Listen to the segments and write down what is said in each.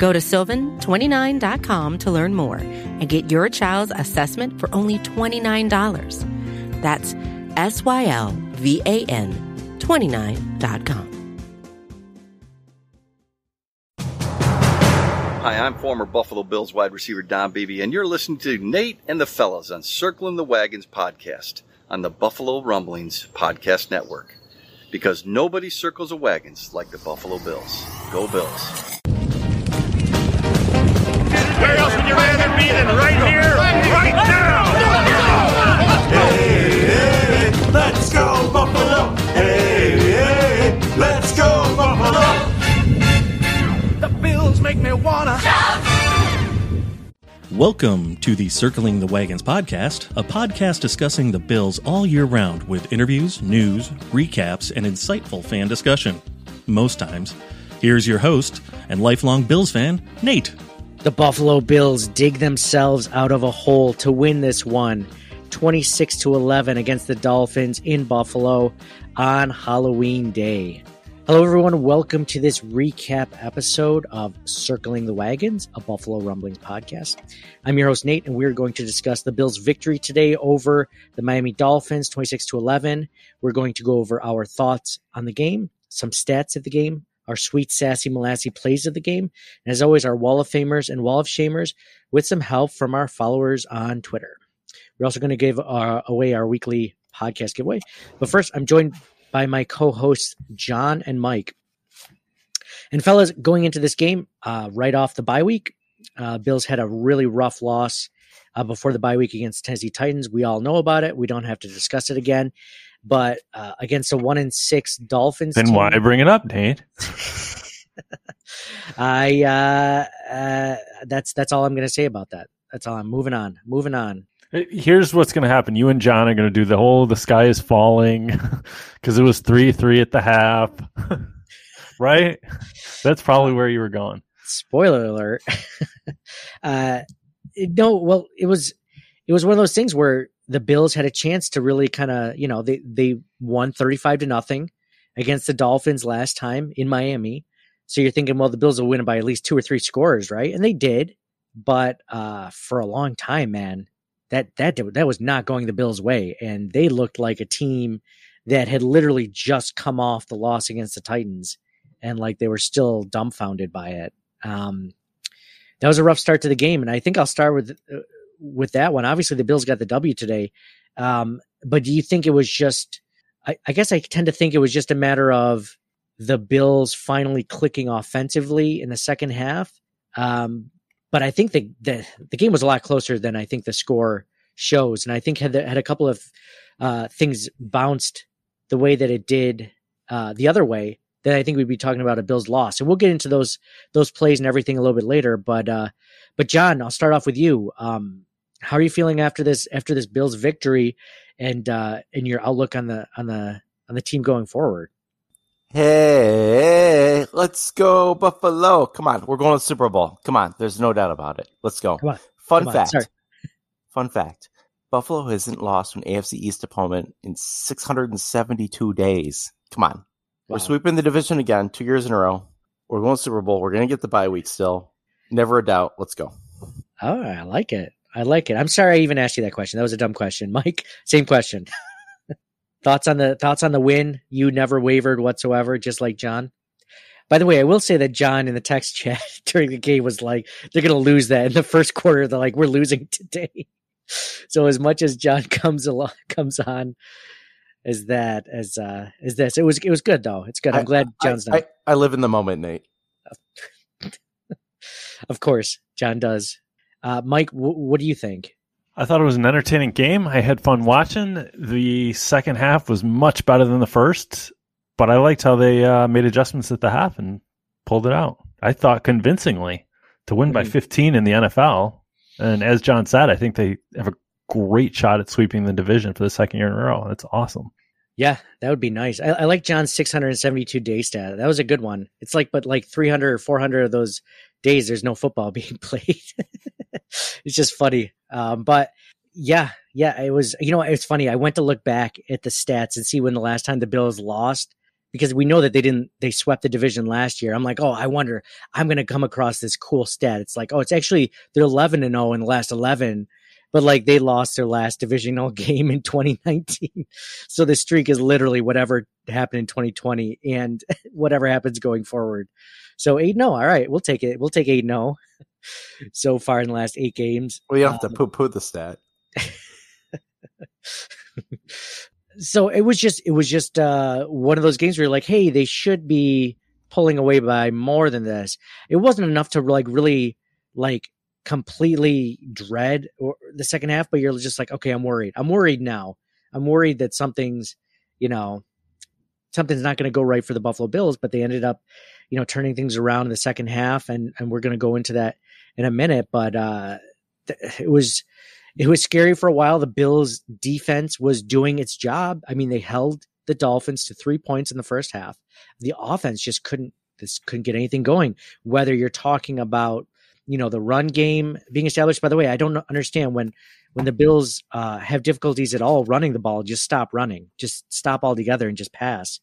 Go to sylvan29.com to learn more and get your child's assessment for only $29. That's S Y L V A N 29.com. Hi, I'm former Buffalo Bills wide receiver Don Beebe, and you're listening to Nate and the Fellas on Circling the Wagons podcast on the Buffalo Rumblings Podcast Network. Because nobody circles the wagons like the Buffalo Bills. Go Bills. Where else would you rather be than right here, right now? Hey, hey, let's go Buffalo. Hey, hey, let's go Buffalo. The Bills make me wanna. Welcome to the Circling the Wagons podcast, a podcast discussing the Bills all year round with interviews, news, recaps, and insightful fan discussion. Most times. Here's your host and lifelong Bills fan, Nate. The Buffalo Bills dig themselves out of a hole to win this one 26 to 11 against the Dolphins in Buffalo on Halloween Day. Hello everyone, welcome to this recap episode of Circling the Wagons, a Buffalo Rumblings podcast. I'm your host Nate and we're going to discuss the Bills victory today over the Miami Dolphins 26 to 11. We're going to go over our thoughts on the game, some stats of the game, our sweet, sassy, molassy plays of the game, and as always, our Wall of Famers and Wall of Shamers with some help from our followers on Twitter. We're also going to give uh, away our weekly podcast giveaway. But first, I'm joined by my co-hosts John and Mike. And fellas, going into this game, uh, right off the bye week, uh, Bills had a really rough loss uh, before the bye week against Tennessee Titans. We all know about it. We don't have to discuss it again. But uh, against a one in six Dolphins, Then team, why bring it up, Nate? I uh, uh, that's that's all I'm going to say about that. That's all. I'm moving on. Moving on. Here's what's going to happen. You and John are going to do the whole "the sky is falling" because it was three three at the half, right? That's probably where you were going. spoiler alert uh no well it was it was one of those things where the bills had a chance to really kind of you know they they won 35 to nothing against the dolphins last time in miami. So you're thinking well the bills will win by at least two or three scores right? And they did. But uh for a long time man that that that was not going the bills way. And they looked like a team that had literally just come off the loss against the titans and like they were still dumbfounded by it. Um, that was a rough start to the game, and I think I'll start with uh, with that one. Obviously, the Bills got the W today, um, but do you think it was just? I, I guess I tend to think it was just a matter of the Bills finally clicking offensively in the second half. Um, but I think the, the the game was a lot closer than I think the score shows, and I think had the, had a couple of uh, things bounced the way that it did uh, the other way, then I think we'd be talking about a Bills loss. And we'll get into those those plays and everything a little bit later. But uh, but John, I'll start off with you. Um, how are you feeling after this after this Bills victory, and uh, and your outlook on the on the on the team going forward? Hey, let's go Buffalo. Come on, we're going to Super Bowl. Come on, there's no doubt about it. Let's go. Fun come fact. Fun fact. Buffalo hasn't lost an AFC East opponent in 672 days. Come on. We're sweeping the division again, two years in a row. We're going to Super Bowl. We're going to get the bye week still. Never a doubt. Let's go. Oh, I like it. I like it. I'm sorry I even asked you that question. That was a dumb question, Mike. Same question. thoughts on the thoughts on the win? You never wavered whatsoever, just like John. By the way, I will say that John in the text chat during the game was like, "They're going to lose that in the first quarter." They're like, "We're losing today." So as much as John comes along, comes on as that as uh as this, it was it was good though. It's good. I'm I- glad John's done. I, I live in the moment, Nate. of course, John does. Uh, Mike, w- what do you think? I thought it was an entertaining game. I had fun watching. The second half was much better than the first, but I liked how they uh, made adjustments at the half and pulled it out. I thought convincingly to win by Mhm. 15 in the NFL. And as John said, I think they have a great shot at sweeping the division for the second year in a row. That's awesome. Yeah, that would be nice. I, I like John's 672 day stat. That was a good one. It's like, but like 300 or 400 of those days, there's no football being played. it's just funny. Um, but yeah, yeah, it was, you know, it's funny. I went to look back at the stats and see when the last time the Bills lost because we know that they didn't, they swept the division last year. I'm like, oh, I wonder, I'm going to come across this cool stat. It's like, oh, it's actually, they're 11 and 0 in the last 11 but like they lost their last divisional game in 2019. So the streak is literally whatever happened in 2020 and whatever happens going forward. So 8 0. All right, we'll take it. We'll take 8 0 so far in the last eight games. We have to Um, poo poo the stat. so it was just it was just uh one of those games where you're like hey they should be pulling away by more than this it wasn't enough to like really like completely dread or the second half but you're just like okay i'm worried i'm worried now i'm worried that something's you know something's not going to go right for the buffalo bills but they ended up you know turning things around in the second half and and we're going to go into that in a minute but uh th- it was it was scary for a while. The Bills defense was doing its job. I mean, they held the Dolphins to three points in the first half. The offense just couldn't this couldn't get anything going. Whether you're talking about you know the run game being established. By the way, I don't understand when when the Bills uh, have difficulties at all running the ball. Just stop running. Just stop altogether and just pass.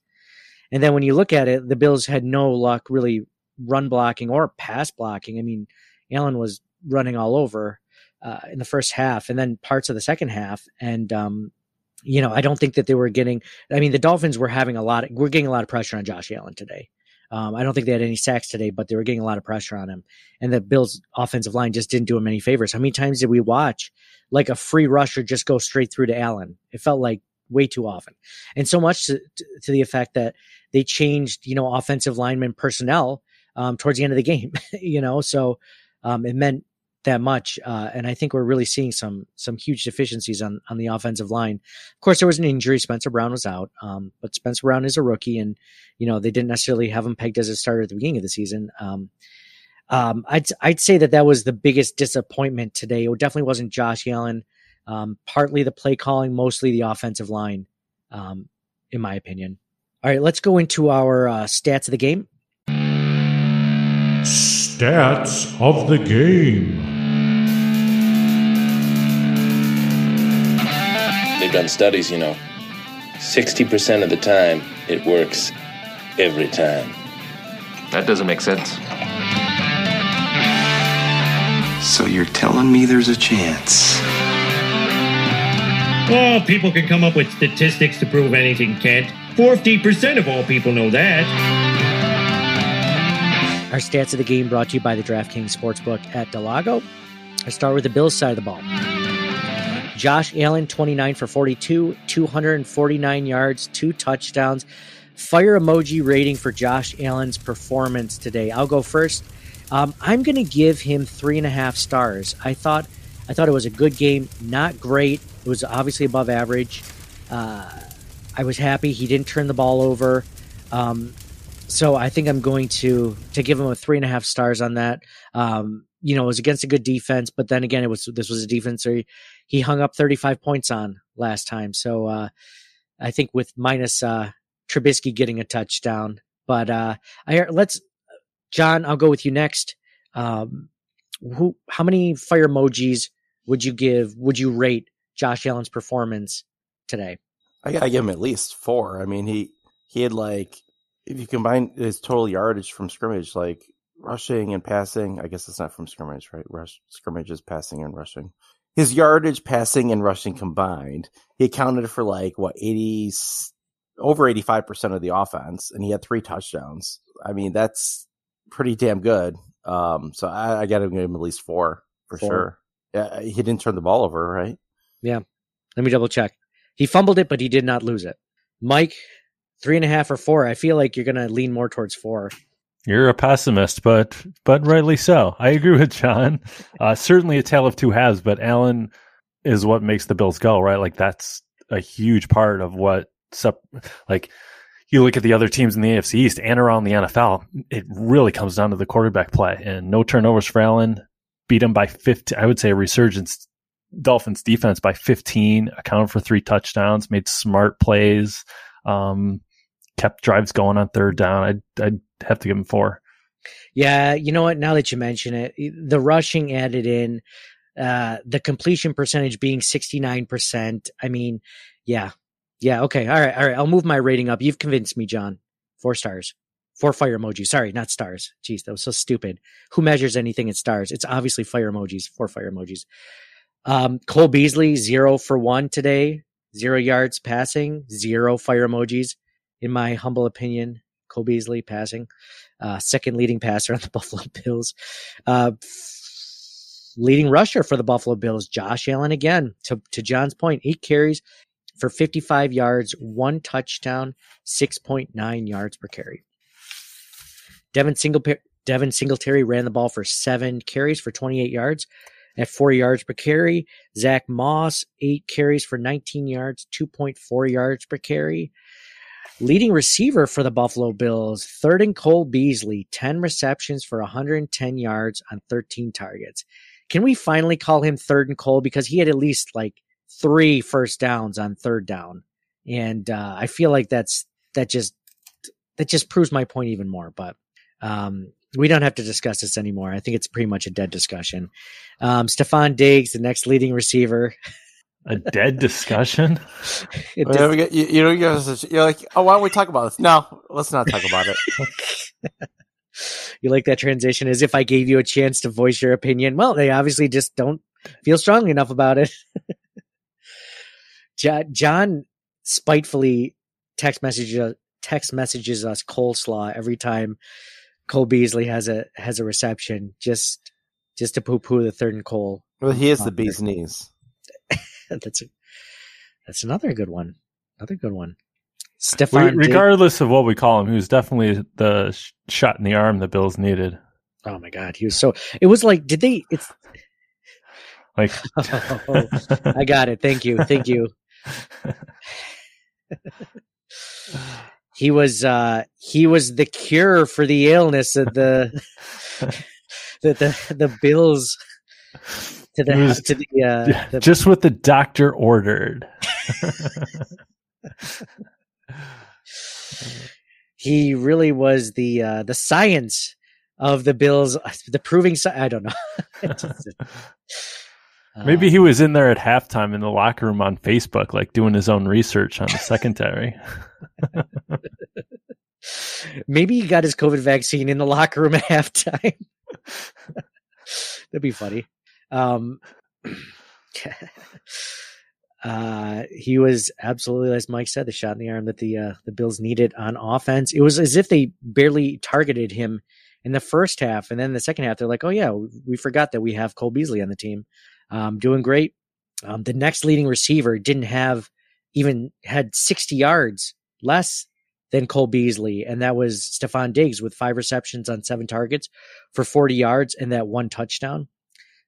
And then when you look at it, the Bills had no luck really run blocking or pass blocking. I mean, Allen was running all over uh, in the first half and then parts of the second half. And, um, you know, I don't think that they were getting, I mean, the Dolphins were having a lot, we're getting a lot of pressure on Josh Allen today. Um, I don't think they had any sacks today, but they were getting a lot of pressure on him. And the Bills' offensive line just didn't do him any favors. How many times did we watch like a free rusher just go straight through to Allen? It felt like way too often. And so much to, to the effect that they changed, you know, offensive lineman personnel um, towards the end of the game, you know, so um, it meant that much. Uh, and I think we're really seeing some some huge deficiencies on on the offensive line. Of course, there was an injury. Spencer Brown was out, um, but Spencer Brown is a rookie, and you know they didn't necessarily have him pegged as a starter at the beginning of the season. Um, um, I'd I'd say that that was the biggest disappointment today. It definitely wasn't Josh Allen. Um, partly the play calling, mostly the offensive line, um, in my opinion. All right, let's go into our uh, stats of the game. Stats of the game. They've done studies, you know. 60% of the time, it works every time. That doesn't make sense. So you're telling me there's a chance? Well, people can come up with statistics to prove anything, Kent. 40% of all people know that. Our stats of the game brought to you by the DraftKings Sportsbook at del Lago. I start with the Bills side of the ball. Josh Allen, 29 for 42, 249 yards, two touchdowns. Fire emoji rating for Josh Allen's performance today. I'll go first. Um, I'm going to give him three and a half stars. I thought, I thought it was a good game. Not great. It was obviously above average. Uh, I was happy he didn't turn the ball over. Um, so I think I'm going to to give him a three and a half stars on that. Um, you know, it was against a good defense, but then again, it was this was a defense he, hung up 35 points on last time. So uh, I think with minus uh, Trubisky getting a touchdown, but uh, I let's John, I'll go with you next. Um, who? How many fire emojis would you give? Would you rate Josh Allen's performance today? I gotta give him at least four. I mean, he he had like if you combine his total yardage from scrimmage, like rushing and passing. I guess it's not from scrimmage, right? Rush scrimmage is passing and rushing. His yardage, passing, and rushing combined, he accounted for like what eighty over eighty five percent of the offense, and he had three touchdowns. I mean, that's pretty damn good. Um, so I, I got to give him at least four for Four. sure. Yeah, he didn't turn the ball over, right? Yeah. Let me double check. He fumbled it, but he did not lose it. Mike, three and a half or four. I feel like you're going to lean more towards four. You're a pessimist, but but rightly so. I agree with John. Uh, certainly a tale of two halves, but Allen is what makes the Bills go, right? Like that's a huge part of what sup- like you look at the other teams in the AFC East and around the NFL, it really comes down to the quarterback play and no turnovers for Allen. beat them by 15. I would say a resurgence Dolphins defense by 15, accounted for three touchdowns, made smart plays, um, kept drives going on third down. I'd, I'd have to give him four. Yeah, you know what? Now that you mention it, the rushing added in, uh, the completion percentage being 69%. I mean, yeah. Yeah. Okay. All right. All right. I'll move my rating up. You've convinced me, John. Four stars. Four fire emojis. Sorry, not stars. Jeez, that was so stupid. Who measures anything in stars? It's obviously fire emojis. Four fire emojis. Um, Cole Beasley, zero for one today. Zero yards passing. Zero fire emojis. In my humble opinion, Cole Beasley passing. Uh, second leading passer on the Buffalo Bills. Uh, leading rusher for the Buffalo Bills, Josh Allen again. To to John's point, eight carries for 55 yards, one touchdown, 6.9 yards per carry. Devin Singletary, Devin Singletary ran the ball for seven carries for 28 yards at four yards per carry. Zach Moss, eight carries for 19 yards, 2.4 yards per carry. Leading receiver for the Buffalo Bills, third and Cole Beasley, 10 receptions for 110 yards on 13 targets. Can we finally call him third and Cole? Because he had at least like three first downs on third down. And uh, I feel like that's that just that just proves my point even more. But um, we don't have to discuss this anymore. I think it's pretty much a dead discussion. Um, Stefon Diggs, the next leading receiver. A dead discussion? It Yeah, get- you, you know, you guys, you're like, oh, why don't we talk about this? No, let's not talk about it. you like that transition as if I gave you a chance to voice your opinion. Well, they obviously just don't feel strongly enough about it. John spitefully text messages text messages us coleslaw every time Cole Beasley has a has a reception just just to poo poo the third and Cole. Well, he is the um, bee's knees. that's a, that's another good one. Another good one. We- Stefon Diggs- regardless of what we call him, he was definitely the sh- shot in the arm the Bills needed. Oh my god, he was so. It was like, did they? It's. Like, Oh, I got it. Thank you. Thank you. he was. uh He was the cure for the illness of the that the the Bills to the was- to the, uh, the just what the doctor ordered. he really was the uh the science of the Bills. The proving. sci- I don't know. Just- Maybe he was in there at halftime in the locker room on Facebook, like doing his own research on the secondary. Maybe he got his COVID vaccine in the locker room at halftime. That'd be funny. Um, uh, he was absolutely, as Mike said, the shot in the arm that the uh, the Bills needed on offense. It was as if they barely targeted him in the first half, and then the second half, they're like, "Oh yeah, we forgot that we have Cole Beasley on the team, um, doing great." Um, the next leading receiver didn't have even had 60 yards less than Cole Beasley, and that was Stefon Diggs with five receptions on seven targets for 40 yards and that one touchdown.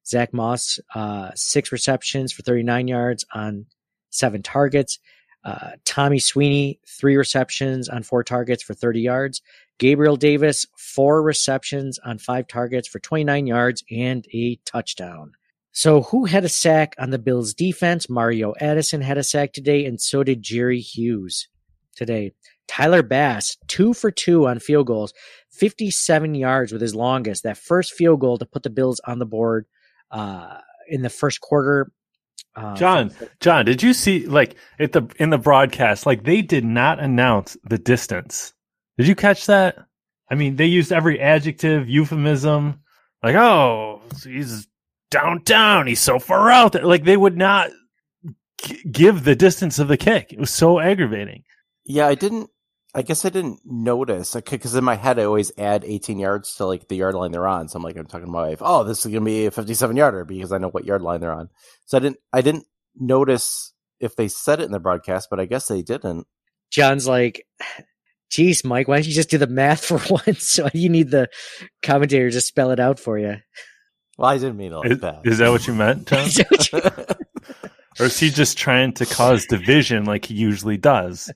Zach Moss, uh, six receptions for 39 yards on seven targets. Uh, Tommy Sweeney, three receptions on four targets for 30 yards. Gabriel Davis, four receptions on five targets for 29 yards and a touchdown. So, who had a sack on the Bills' defense? Mario Addison had a sack today, and so did Jerry Hughes today. Tyler Bass, two for two on field goals, 57 yards with his longest. That first field goal to put the Bills on the board uh, in the first quarter. Uh, John, John, did you see like at the in the broadcast, like they did not announce the distance. Did you catch that? I mean, they used every adjective, euphemism, like, oh, he's downtown, he's so far out there. Like they would not g- give the distance of the kick. It was so aggravating. Yeah, I didn't. I guess I didn't notice because in my head I always add 18 yards to like the yard line they're on. So I'm like, I'm talking to my wife. Oh, this is gonna be a 57 yarder because I know what yard line they're on. So I didn't. I didn't notice if they said it in the broadcast, but I guess they didn't. John's like, geez, Mike, why don't you just do the math for once? Why do you need the commentator to spell it out for you? Well, I didn't mean it like Is, that. is that what you meant, John? or is he just trying to cause division like he usually does?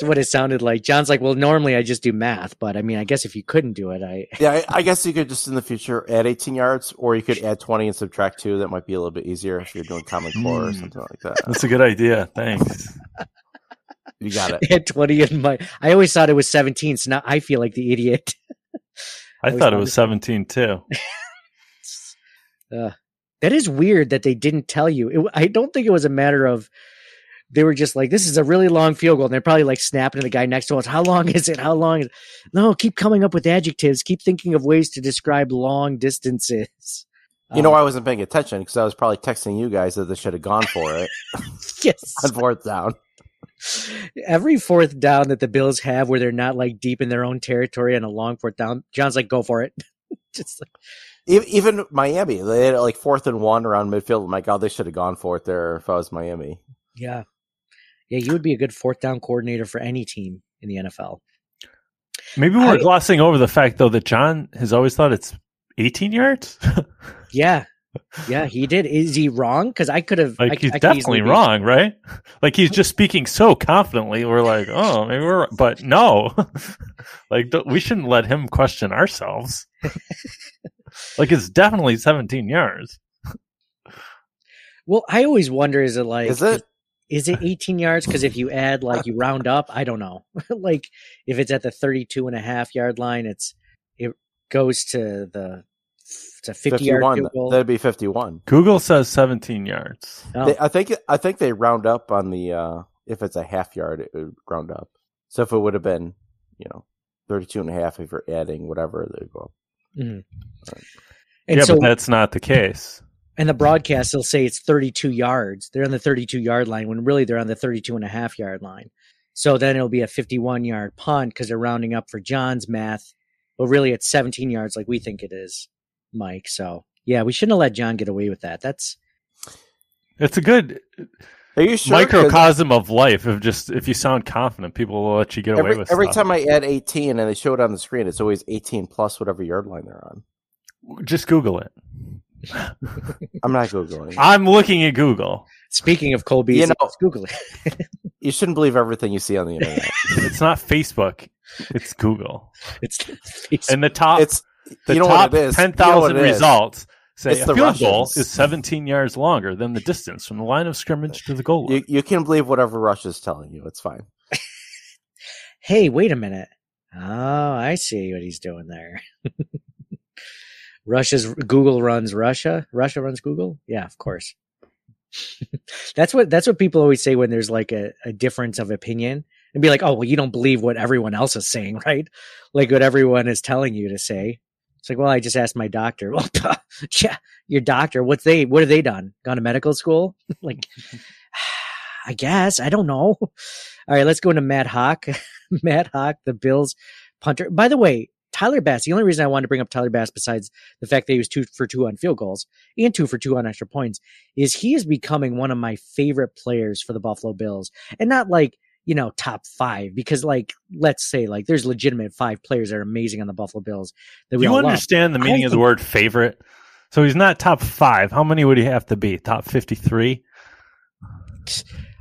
That's what it sounded like. John's like, well, normally I just do math, but I mean, I guess if you couldn't do it, I Yeah, I, I guess you could just in the future add 18 yards, or you could add 20 and subtract two. That might be a little bit easier if you're doing Common Core or Mm. something like that. That's a good idea. Thanks. You got it. had 20 in my. I always thought it was 17, so now I feel like the idiot. I Always thought it was 17 too. Uh, that is weird that they didn't tell you. It, I don't think it was a matter of they were just like, this is a really long field goal. And they're probably like snapping to the guy next to us. How long is it? How long is it? No, keep coming up with adjectives. Keep thinking of ways to describe long distances. You know, Um, I wasn't paying attention because I was probably texting you guys that they should have gone for it yes. on fourth down. Every fourth down that the Bills have where they're not like deep in their own territory on a long fourth down, John's like, go for it. just like, Even Miami, they had like fourth and one around midfield. My God, they should have gone for it there if I was Miami. yeah. Yeah, you would be a good fourth down coordinator for any team in the NFL. Maybe we're I- glossing over the fact though that John has always thought it's 18 yards. Yeah. Yeah, he did. Is he wrong? Because I could have. like I, he's I definitely be- wrong, right? Like he's just speaking so confidently. We're like, oh, maybe we're, but no, like th- we shouldn't let him question ourselves. like it's definitely 17 yards. Well, I always wonder is it like Is it? Is it 18 yards because if you add like you round up i don't know like if it's at the 32 and a half yard line it's it goes to the to 50 51. field goal That'd be 51. Google says 17 yards. Oh, They, I think I think they round up on the uh if it's a half yard, it would round up. So if it would have been, you know, 32 and a half if you're adding whatever, they go up. mhm. and yeah, so but that's not the case. And the broadcast they'll say it's 32 yards they're on the 32 yard line when really they're on the 32 and a half yard line so then it'll be a 51 yard punt because they're rounding up for john's math but really it's 17 yards like we think it is mike so yeah we shouldn't have let john get away with that that's It's a good Are you sure? 'Cause microcosm of life. If just if you sound confident, people will let you get away Every, with every stuff. time I add 18 and they show it on the screen, it's always 18 plus whatever yard line they're on. Just Google it. I'm not Googling. I'm looking at Google. speaking of colby You know- let's google You shouldn't believe everything you see on the internet. It's not Facebook. It's Google. it's And the top It's the you know top what it is. ten You know what thousand it is. results say It's a the field goal is 17 yards longer than the distance from the line of scrimmage to the goal line. You, you can believe whatever Russia's telling you. It's fine. hey wait a minute oh i see what he's doing there russia's google runs russia? Russia runs google? Yeah of course. That's what that's what people always say when there's like a, a difference of opinion and be like oh well you don't believe what everyone else is saying right? Like what everyone is telling you to say. It's like well i just asked my doctor. Well yeah your doctor what's they what have they done? Gone to medical school? Like i guess i don't know. All right let's go into Matt Haack Matt Haack the bills punter. By the way tyler bass the only reason i wanted to bring up tyler bass besides the fact that he was two for two on field goals and two for two on extra points is he is becoming one of my favorite players for the buffalo bills and not like you know top five because like let's say like there's legitimate five players that are amazing on the buffalo bills that we you all love. understand the I meaning of the think- word favorite? So he's not top five. How many would he have to be? Top 53?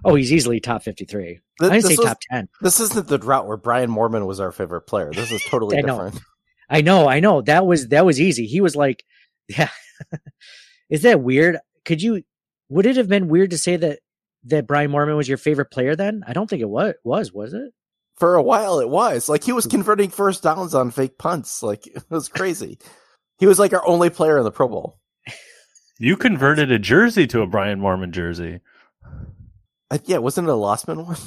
Oh he's easily top 53 Th- i didn't say this was- top 10 This isn't the drought where Brian Moorman was our favorite player. This is totally I know. different. I know, I know. That was that was easy. He was like, yeah. Is that weird? Could you would it have been weird to say that that Brian Moorman was your favorite player then? I don't think it was was, was it? For a while, it was like he was hmm. converting first downs on fake punts. Like it was crazy. he was like our only player in the Pro Bowl. You converted a jersey to a Brian Moorman jersey. I, yeah, wasn't it a Losman one?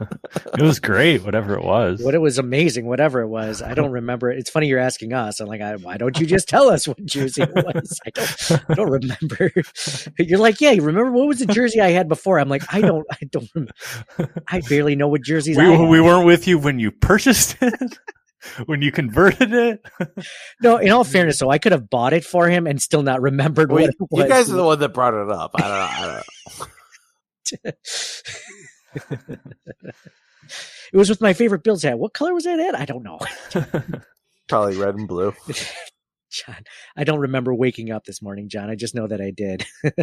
It was great, whatever it was. What it was amazing, whatever it was. I don't remember. It's funny you're asking us. I'm like, I, why don't you just tell us what jersey it was? I don't, I don't remember. You're like, yeah, you remember what was the jersey I had before? I'm like, I don't, I don't remember. I barely know what jerseys I we, had. we weren't with you when you purchased it, when you converted it. No, in all fairness, though, I could have bought it for him and still not remembered Well, what it was. you guys are the one that brought it up. I don't know. I don't know. It was with my favorite Bills hat. What color was that at? I don't know. Probably red and blue. John, I don't remember waking up this morning, John. I just know that I did.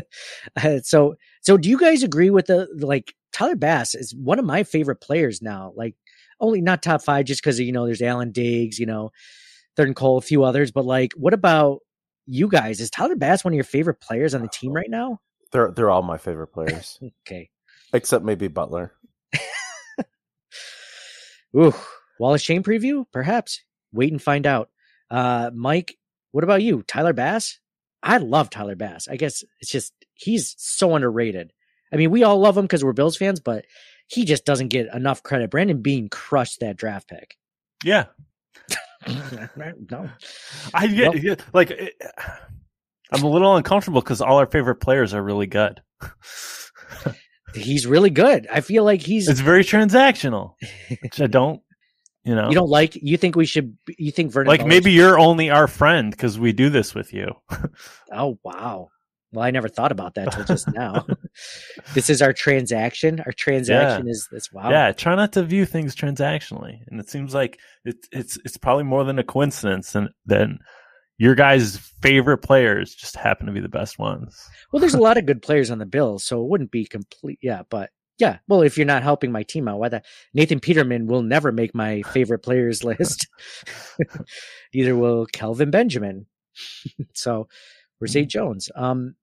Uh, so, so do you guys agree with the like Tyler Bass is one of my favorite players now. Like only not top five just because you know there's Allen Diggs, you know, Third and Cole, a few others. But like, what about you guys? Is Tyler Bass one of your favorite players on the team right now? They're they're all my favorite players, Okay. except maybe Butler. Ooh, Wall of Shame preview? Perhaps. Wait and find out. Uh, Mike, what about you? Tyler Bass? I love Tyler Bass. I guess it's just he's so underrated. I mean, we all love him because we're Bills fans, but he just doesn't get enough credit. Brandon Beane crushed that draft pick. Yeah, no, I get, get like it, I'm a little uncomfortable because all our favorite players are really good. he's really good. I feel like he's It's very transactional, which I don't, you know, you don't like. You think we should? You think Vernon? like maybe you're only our friend because we do this with you. Oh wow. Well, I never thought about that till just now. this is our transaction. Our transaction Yeah. is this. Wow. Yeah, try not to view things transactionally, and it seems like it's it's it's probably more than a coincidence, and then your guys' favorite players just happen to be the best ones. Well, there's a lot of good players on the Bills, so it wouldn't be complete. Yeah, but yeah. Well, if you're not helping my team out, why the Nathan Peterman will never make my favorite players list. Neither will Kelvin Benjamin. so, or Zay Jones. Um.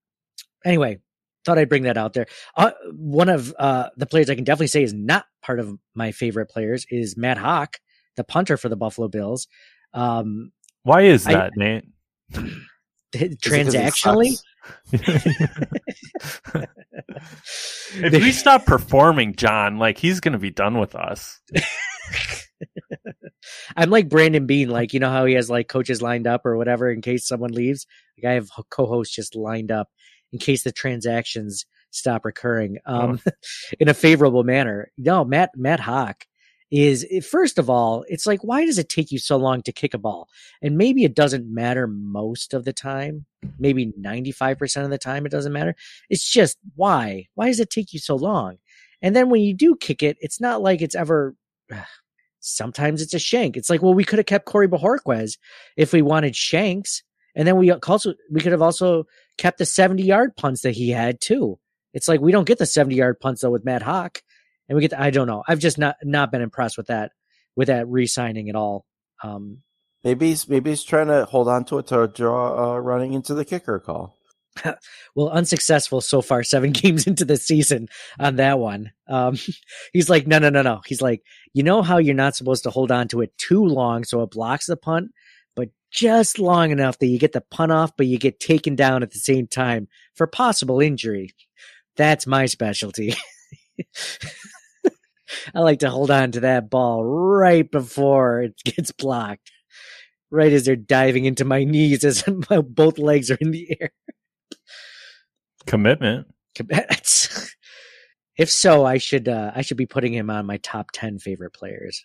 Anyway, thought I'd bring that out there. Uh, one of uh the players I can definitely say is not part of my favorite players is Matt Haack, the punter for the Buffalo Bills. Um, Why is I- that, Nate? transactionally. if we stop performing, John, like he's gonna be done with us. I'm like Brandon Beane, like you know how he has like coaches lined up or whatever in case someone leaves. Like I have co-hosts just lined up in case the transactions stop recurring um, in a favorable manner. No, Matt Matt Haack is eh, first of all, it's like why does it take you so long to kick a ball? And maybe it doesn't matter most of the time. Maybe 95% of the time it doesn't matter. It's just why? Why does it take you so long? And then when you do kick it, it's not like it's ever sometimes it's a shank. It's like, well, we could have kept Corey Bojorquez if we wanted shanks. And then we also, we could have also kept the 70 yard punts that he had too. It's like, we don't get the 70 yard punts though with Matt Haack. And we get, the, I don't know. I've just not, not been impressed with that, with that re signing at all. Um, Maybe he's maybe he's trying to hold on to it to draw uh, running into the kicker call. well, unsuccessful so far, seven games into the season on that one. Um, he's like, no, no, no, no. He's like, you know how you're not supposed to hold on to it too long so it blocks the punt, but just long enough that you get the punt off, but you get taken down at the same time for possible injury. That's my specialty. I like to hold on to that ball right before it gets blocked, right as they're diving into my knees as my, both legs are in the air. Commitment. if so, I should uh, I should be putting him on my top ten favorite players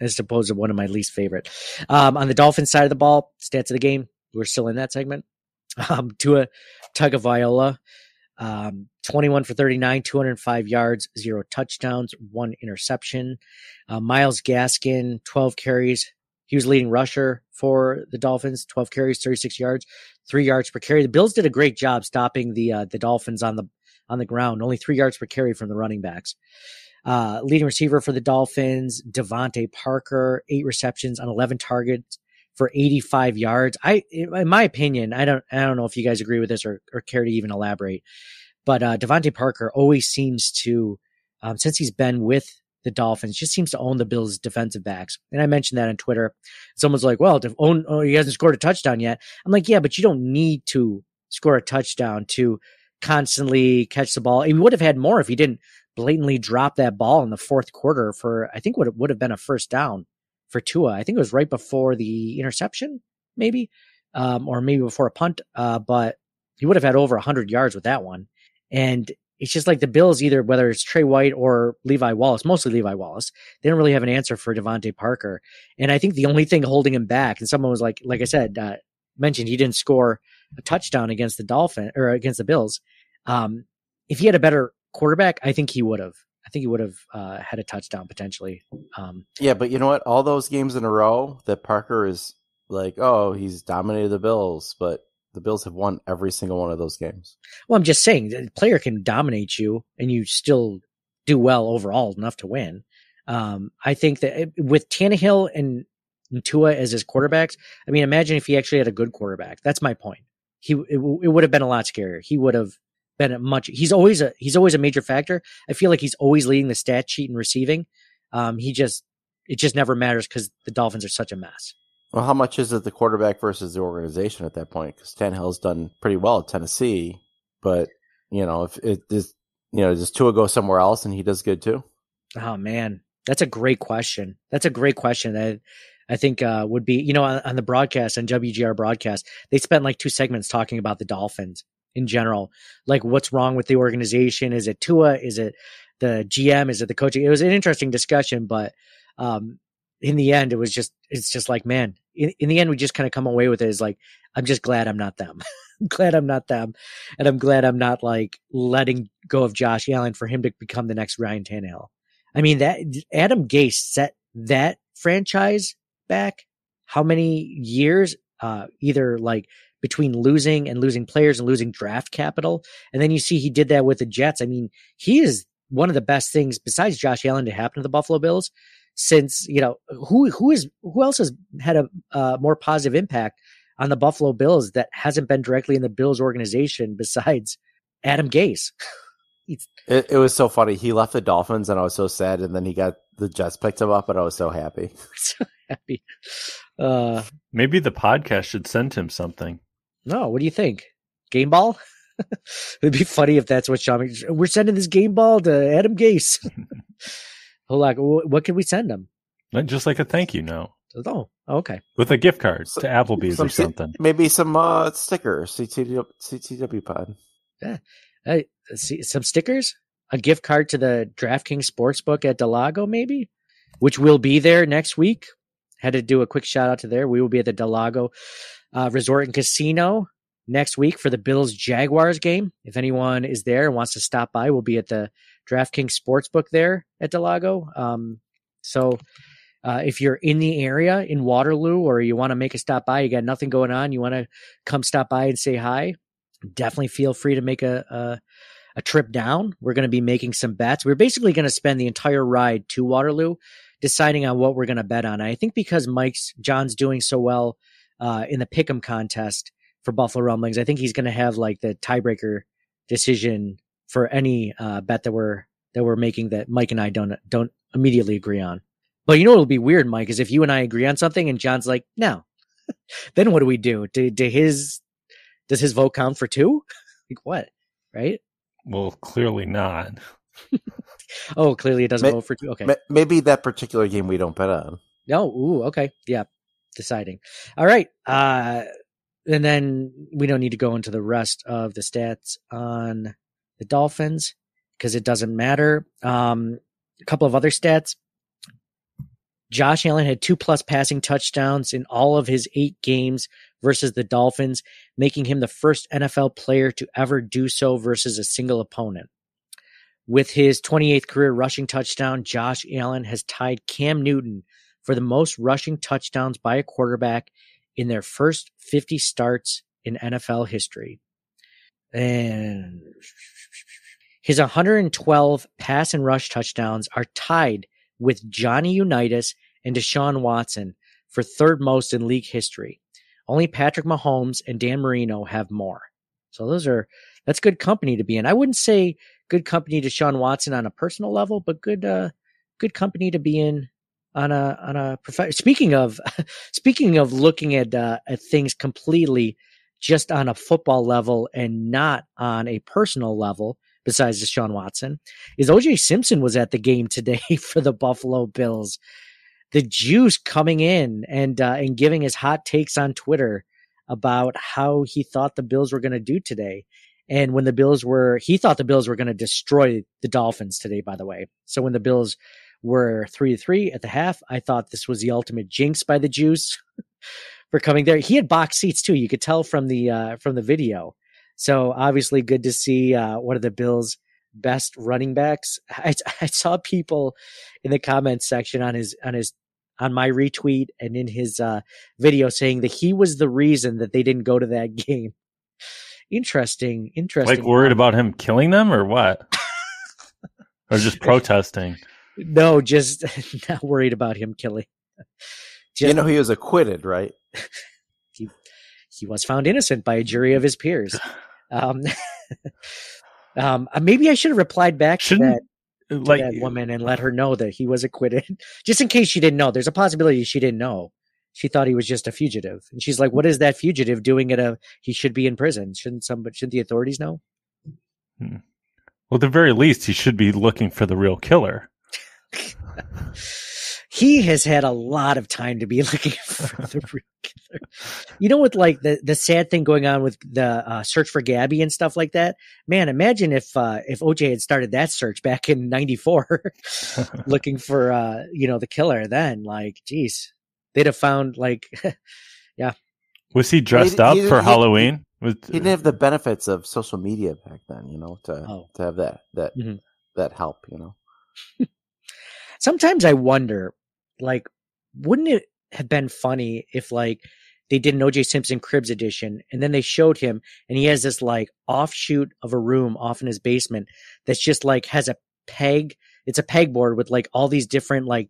as opposed to one of my least favorite. Um, on the Dolphins side of the ball, stats of the game, we're still in that segment. Um, Tua Tagovailoa, um, 21 for 39, 205 yards, zero touchdowns, one interception. Uh, Myles Gaskin, 12 carries. He was leading rusher for the Dolphins, 12 carries, 36 yards, three yards per carry. The Bills did a great job stopping the uh, the Dolphins on the on the ground, only three yards per carry from the running backs. Uh, leading receiver for the Dolphins, DeVante Parker, eight receptions on 11 targets for 85 yards. I, in my opinion, I don't, I don't know if you guys agree with this or, or care to even elaborate, but uh, DeVante Parker always seems to, um, since he's been with the Dolphins, just seems to own the Bills' defensive backs. And I mentioned that on Twitter. Someone's like, "Well, to own, oh, he hasn't scored a touchdown yet." I'm like, "Yeah, but you don't need to score a touchdown to constantly catch the ball. He would have had more if he didn't blatantly drop that ball in the fourth quarter for I think what it would have been a first down for Tua. I think it was right before the interception, maybe, um, or maybe before a punt. Uh, but he would have had over hundred yards with that one. And it's just like the Bills, either whether it's Trey White or Levi Wallace, mostly Levi Wallace, they don't really have an answer for DeVante Parker. And I think the only thing holding him back, and someone was like, like I said, uh, mentioned he didn't score a touchdown against the Dolphin or against the Bills. Um, if he had a better quarterback, I think he would have. I think he would have uh, had a touchdown potentially. Um, Yeah, but you know what? All those games in a row that Parker is like, oh, he's dominated the Bills, but the Bills have won every single one of those games. well, I'm just saying, the player can dominate you, and you still do well overall enough to win. Um, I think that it- with Tannehill and Tua as his quarterbacks, I mean, imagine if he actually had a good quarterback. That's my point. He it, it would have been a lot scarier. He would have been a much. He's always a he's always a major factor. I feel like he's always leading the stat sheet in receiving. Um, he just it just never matters because the Dolphins are such a mess. Well, how much is it the quarterback versus the organization at that point? Because Tannehill's done pretty well at Tennessee, but you know, if it is, you know, does Tua go somewhere else and he does good too? Oh man, that's a great question. That's a great question. That I think uh, would be you know on, on the broadcast on WGR broadcast they spent like two segments talking about the Dolphins in general, like what's wrong with the organization? Is it Tua? Is it the GM? Is it the coaching? It was an interesting discussion, but um, in the end, it was just it's just like man. In, in the end, we just kind of come away with it as like I'm just glad I'm not them. glad I'm not them, and I'm glad I'm not like letting go of Josh Allen for him to become the next Ryan Tannehill. I mean that Adam Gase set that franchise back how many years? Uh, either like between losing and losing players and losing draft capital, and then you see he did that with the Jets. I mean, he is one of the best things besides Josh Allen to happen to the Buffalo Bills since you know who who is who else has had a uh, more positive impact on the Buffalo Bills that hasn't been directly in the Bills organization besides Adam Gase. It, it was so funny. He left the Dolphins, and I was so sad. And then he got the Jets picked him up, and I was so happy. so happy. Uh, Maybe the podcast should send him something. No, what do you think? Game ball? It'd be funny if that's what Sean. We're sending this game ball to Adam Gase. Hold on, what can we send him? Just like a thank you note Oh, okay. with a gift card So- to Applebee's Some or something. maybe some uh, stickers. CTW, CTW pod. Hey, see, some stickers, a gift card to the DraftKings Sportsbook at del Lago, maybe, which will be there next week. Had to do a quick shout out to there. We will be at the del Lago uh, Resort and Casino next week for the Bills Jaguars game. If anyone is there and wants to stop by, we'll be at the DraftKings Sportsbook there at del Lago. Um, so uh, if you're in the area in Waterloo or you want to make a stop by, you got nothing going on, you want to come stop by and say hi, definitely feel free to make a a, a trip down. We're going to be making some bets. We're basically going to spend the entire ride to Waterloo deciding on what we're going to bet on. I think because Mike's John's doing so well uh, in the pick'em contest for Buffalo Rumblings, I think he's going to have like the tiebreaker decision for any uh, bet that we're that we're making that Mike and I don't don't immediately agree on. But you know what'll be weird, Mike, is if you and I agree on something and John's like, no, then what do we do? Do, do his does his vote count for two? like what? Right? Well, clearly not. Oh, clearly it doesn't May- vote for two. Okay. Ma- Maybe that particular game we don't bet on. No, ooh, okay. Yeah. Deciding. All right. Uh and then we don't need to go into the rest of the stats on the Dolphins because it doesn't matter. Um a couple of other stats. Josh Allen had two plus passing touchdowns in all of his eight games versus the Dolphins, making him the first NFL player to ever do so versus a single opponent. With his 28th career rushing touchdown, Josh Allen has tied Cam Newton for the most rushing touchdowns by a quarterback in their first 50 starts in NFL history. And his 112 pass and rush touchdowns are tied with Johnny Unitas and Deshaun Watson for third most in league history. Only Patrick Mahomes and Dan Marino have more. So those are that's good company to be in. I wouldn't say good company to Sean Watson on a personal level, but good uh good company to be in on a on a prof- speaking of speaking of looking at uh, at things completely just on a football level and not on a personal level besides Deshaun Watson is OJ Simpson was at the game today for the Buffalo Bills the juice coming in and uh, and giving his hot takes on Twitter about how he thought the Bills were going to do today. And when the Bills were, he thought the Bills were going to destroy the Dolphins today, by the way. So when the Bills were three to three at the half, I thought this was the ultimate jinx by the Juice for coming there. He had box seats too. You could tell from the, uh, from the video. So obviously good to see, uh, one of the Bills best running backs. I, I saw people in the comments section on his, on his, on my retweet and in his, uh, video saying that he was the reason that they didn't go to that game. Interesting, interesting. Like worried about him killing them or what? or just protesting. No, just not worried about him killing. you know, he was acquitted, right? he he was found innocent by a jury of his peers. Um, um, uh, maybe I should have replied back to that, to like that woman and let her know that he was acquitted, just in case she didn't know. There's a possibility she didn't know. She thought he was just a fugitive, and she's like, "What is that fugitive doing at a? He should be in prison. Shouldn't somebody? Should the authorities know?" Hmm. Well, at the very least, he should be looking for the real killer. he has had a lot of time to be looking for the real killer. You know, with like the the sad thing going on with the uh, search for Gabby and stuff like that. Man, imagine if uh, if OJ had started that search back in '94, looking for uh, you know the killer. Then, like, geez, they'd have found like, yeah. Was he dressed He- up he- for he- Halloween? Was, He didn't have the benefits of social media back then, you know, to Oh. to have that that Mhm. that help, you know. Sometimes I wonder, like, wouldn't it have been funny if like they did an OJ Simpson Cribs edition and then they showed him and he has this like offshoot of a room off in his basement that's just like has a peg. It's a pegboard with like all these different like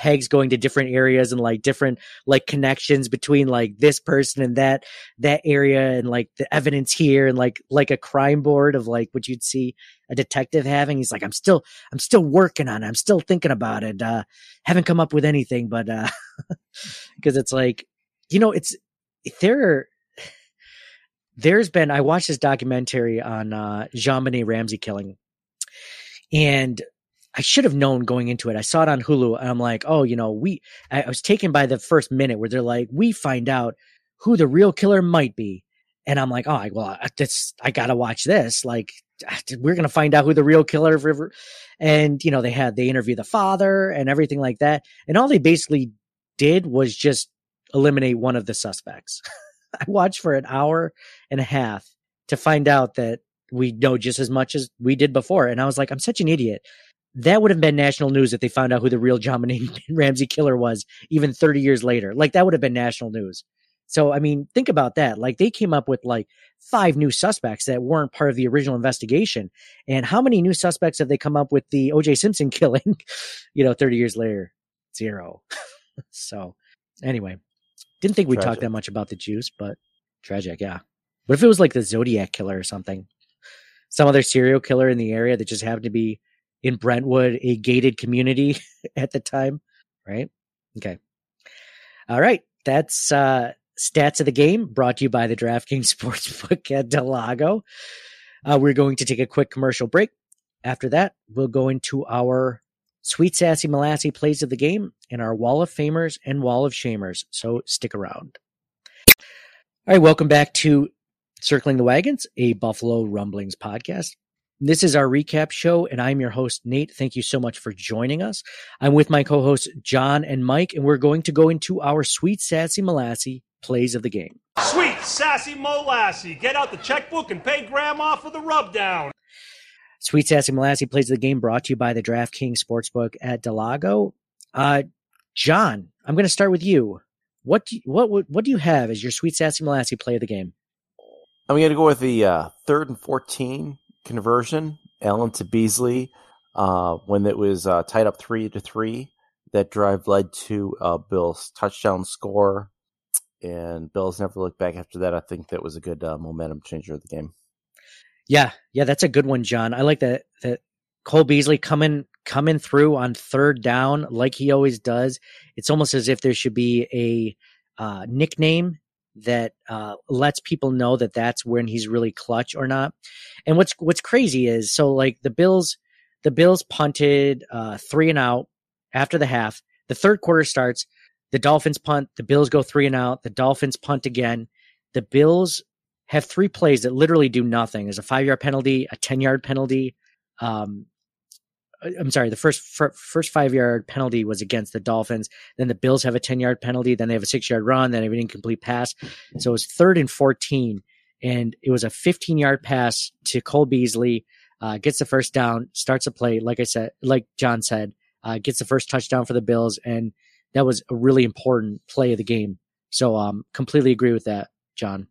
pegs going to different areas and like different like connections between like this person and that that area and like the evidence here and like like a crime board of like what you'd see a detective having. He's like i'm still i'm still working on it. I'm still thinking about it. Uh haven't come up with anything but uh because it's like you know it's there there's been i watched this documentary on uh JonBenét Ramsey killing. And I should have known going into it. I saw it on Hulu and I'm like, oh, you know, we, I, I was taken by the first minute where they're like, we find out who the real killer might be. And I'm like, oh, I, well, I- I gotta watch this. Like, ah, we're gonna find out who the real killer of River. And, you know, they had, they interview the father and everything like that. And all they basically did was just eliminate one of the suspects. I watched for an hour and a half to find out that we know just as much as we did before. And I was like, I'm such an idiot that would have been national news if they found out who the real John Ramsey killer was, even 30 years later. Like that would have been national news. So, I mean, think about that. Like they came up with like five new suspects that weren't part of the original investigation. And how many new suspects have they come up with the OJ Simpson killing, you know, 30 years later? Zero. so, anyway, didn't think we talked that much about the juice, but tragic. Yeah. What if it was like the Zodiac killer or something? Some other serial killer in the area that just happened to be in Brentwood, a gated community at the time, right? Okay. All right. That's uh stats of the game brought to you by the DraftKings Sportsbook at del Lago. Uh, we're going to take a quick commercial break. After that, we'll go into our sweet sassy molassy plays of the game and our wall of famers and wall of shamers. So stick around. All right, welcome back to Circling the Wagons, a Buffalo Rumblings podcast. This is our recap show, and I'm your host, Nate. Thank you so much for joining us. I'm with my co hosts, John and Mike, and we're going to go into our sweet, sassy, molassy plays of the game. Sweet sassy Molassy, Get out the checkbook and pay grandma for the rubdown. Sweet, sassy, molassy plays of the game brought to you by the DraftKings Sportsbook at del Lago. Uh, John, I'm going to start with you. What do you, what, what what do you have as your sweet, sassy, molassy play of the game? I'm going to go with the uh, third and 14 conversion, Allen to Beasley, uh, when it was uh, tied up three to three. That drive led to uh, Bill's touchdown score, and Bills never looked back after that. I think that was a good uh, momentum changer of the game. Yeah, yeah, that's a good one, John. I like that that Cole Beasley coming coming through on third down like he always does. It's almost as if there should be a uh, nickname that uh, lets people know that that's when he's really clutch or not. And what's what's crazy is so like the Bills the Bills punted uh, three and out after the half. The third quarter starts. The Dolphins punt. The Bills go three and out. The Dolphins punt again. The Bills have three plays that literally do nothing. There's a five yard penalty, a 10 yard penalty. Um, I'm sorry, the first first five yard penalty was against the Dolphins. Then the Bills have a 10 yard penalty. Then they have a six yard run. Then they have an incomplete pass. So it was third and 14. And it was a 15 yard pass to Cole Beasley, uh, gets the first down, starts a play. Like I said, like John said, uh, gets the first touchdown for the Bills. And that was a really important play of the game. So, um, completely agree with that, John.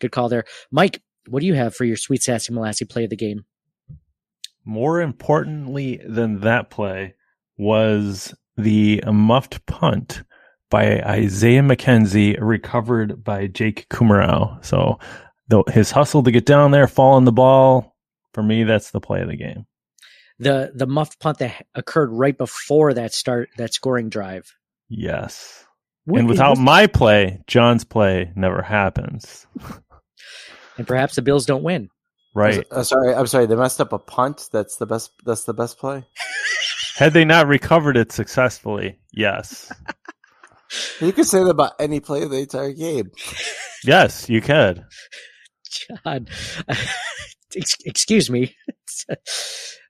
Good call there. Mike, what do you have for your sweet sassy molassy play of the game? More importantly than that play was the muffed punt by Isaiah McKenzie, recovered by Jake Kumerow. So the, his hustle to get down there, fall on the ball, for me, that's the play of the game. The the muffed punt that occurred right before that start that scoring drive. Yes. What- and without was- my play, John's play never happens. and perhaps the Bills don't win. Right. Uh, sorry, I'm sorry. They messed up a punt. That's the best. That's the best play. Had they not recovered it successfully, yes. You could say that about any play of the entire game. Yes, you could. John, excuse me.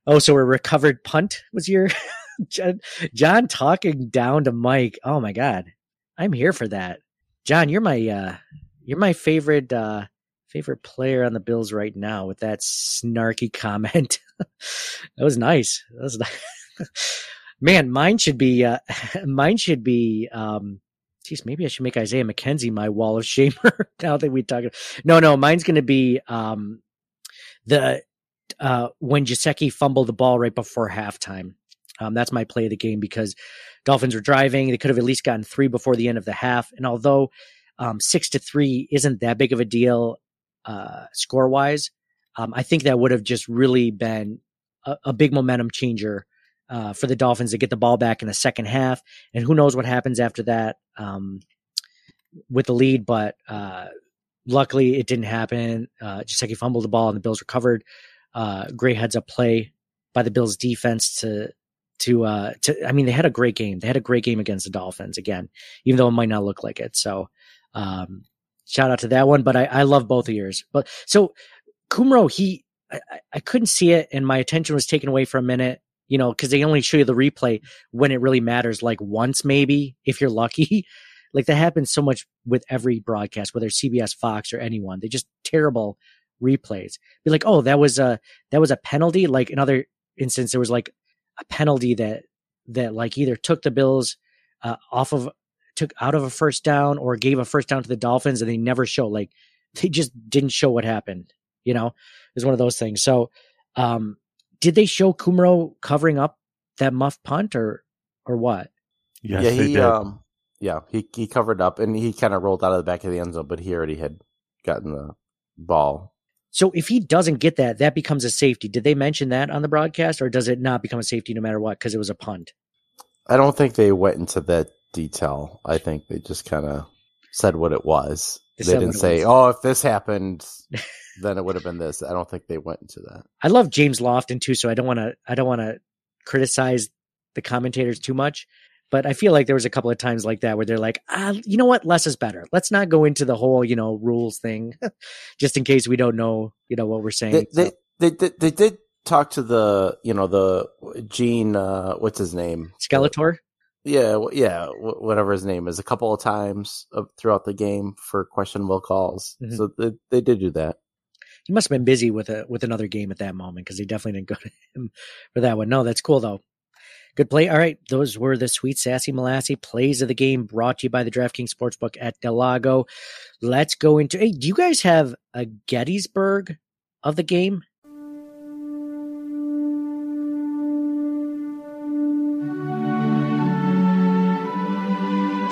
oh, so a recovered punt was your John, John talking down to Mike. Oh my God, I'm here for that. John, you're my uh, you're my favorite uh, favorite player on the Bills right now with that snarky comment. that was nice. That was nice. Man, mine should be uh, mine should be um, Geez, maybe I should make Isaiah McKenzie my wall of shamer now that we talk. No, no, mine's to be um, the uh, when Jaceki fumbled the ball right before halftime. Um, that's my play of the game because Dolphins were driving. They could have at least gotten three before the end of the half. And although um, six to three isn't that big of a deal uh, score wise, um, I think that would have just really been a, a big momentum changer uh, for the Dolphins to get the ball back in the second half. And who knows what happens after that um, with the lead. But uh, luckily, it didn't happen. Uh, Jaceki fumbled the ball and the Bills recovered. Uh, great heads up play by the Bills defense to to uh to I mean they had a great game. They had a great game against the Dolphins again, even though it might not look like it. So um shout out to that one. But I, I love both of yours. But so Kumerow, he I, I- couldn't see it and my attention was taken away for a minute, you know, because they only show you the replay when it really matters, like once maybe, if you're lucky. like that happens so much with every broadcast, whether it's CBS, Fox, or anyone. They just terrible replays. Be like, oh, that was a that was a penalty. Like another instance, there was like a penalty that that like either took the Bills uh, off of took out of a first down or gave a first down to the Dolphins, and they never show like they just didn't show what happened. You know, it was one of those things. So, um, did they show Kumerow covering up that muff punt or or what? Yes, yeah, they he did. um, yeah, he he covered up and he kind of rolled out of the back of the end zone, but he already had gotten the ball. So if he doesn't get that, that becomes a safety. Did they mention that on the broadcast, or does it not become a safety no matter what because it was a punt? I don't think they went into that detail. I think they just kind of said what it was. They They, didn't say. "Oh, if this happened, then it would have been this." I don't think they went into that. I love James Lofton too, so I don't want to I don't want to criticize the commentators too much, but I feel like there was a couple of times like that where they're like, ah, you know what, less is better. Let's not go into the whole you know rules thing, just in case we don't know you know what we're saying. They, they, So, they, they, they did talk to the, you know, the Gene, uh, what's his name? Skeletor. Yeah, yeah, whatever his name is, a couple of times throughout the game for questionable calls. Mhm. So they, they did do that. He must have been busy with a with another game at that moment because he definitely didn't go to him for that one. No, that's cool though. Good play. All right, those were the sweet sassy molassy plays of the game brought to you by the DraftKings Sportsbook at del Lago. Let's go into. Hey, do you guys have a Gettysburg of the game?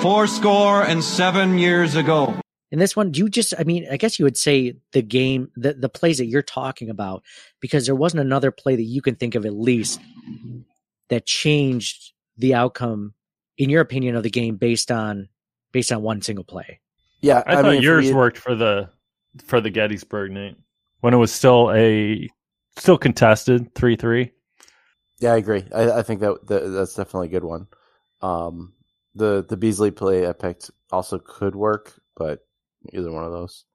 Four score and seven years ago. In this one, do you just? I mean, I guess you would say the game, the the plays that you're talking about, because there wasn't another play that you can think of at least that changed the outcome, in your opinion, of the game based on based on one single play. Yeah, I, thought mean, yours we- worked for the for the Gettysburg Nate when it was still a still contested three three. Yeah, I agree. I, I think that, that that's definitely a good one. Um, the the Beasley play I picked also could work, but either one of those.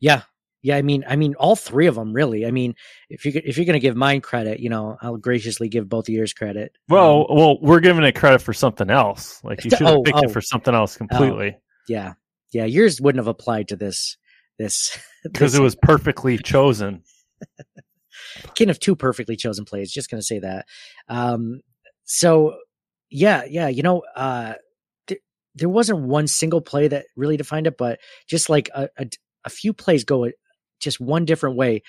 Yeah, yeah. I mean, I mean, all three of them really. I mean, if you if you're going to give mine credit, you know, I'll graciously give both of yours credit. Well, well, we're giving it credit for something else. Like you should have Oh, picked oh. it for something else completely Yeah, yeah. Yours wouldn't have applied to this this because it was perfectly chosen. kin of two perfectly chosen plays. Just going to say that. Um, so yeah, yeah, you know, uh, th- there wasn't one single play that really defined it, but just like a, a, a few plays go just one different way.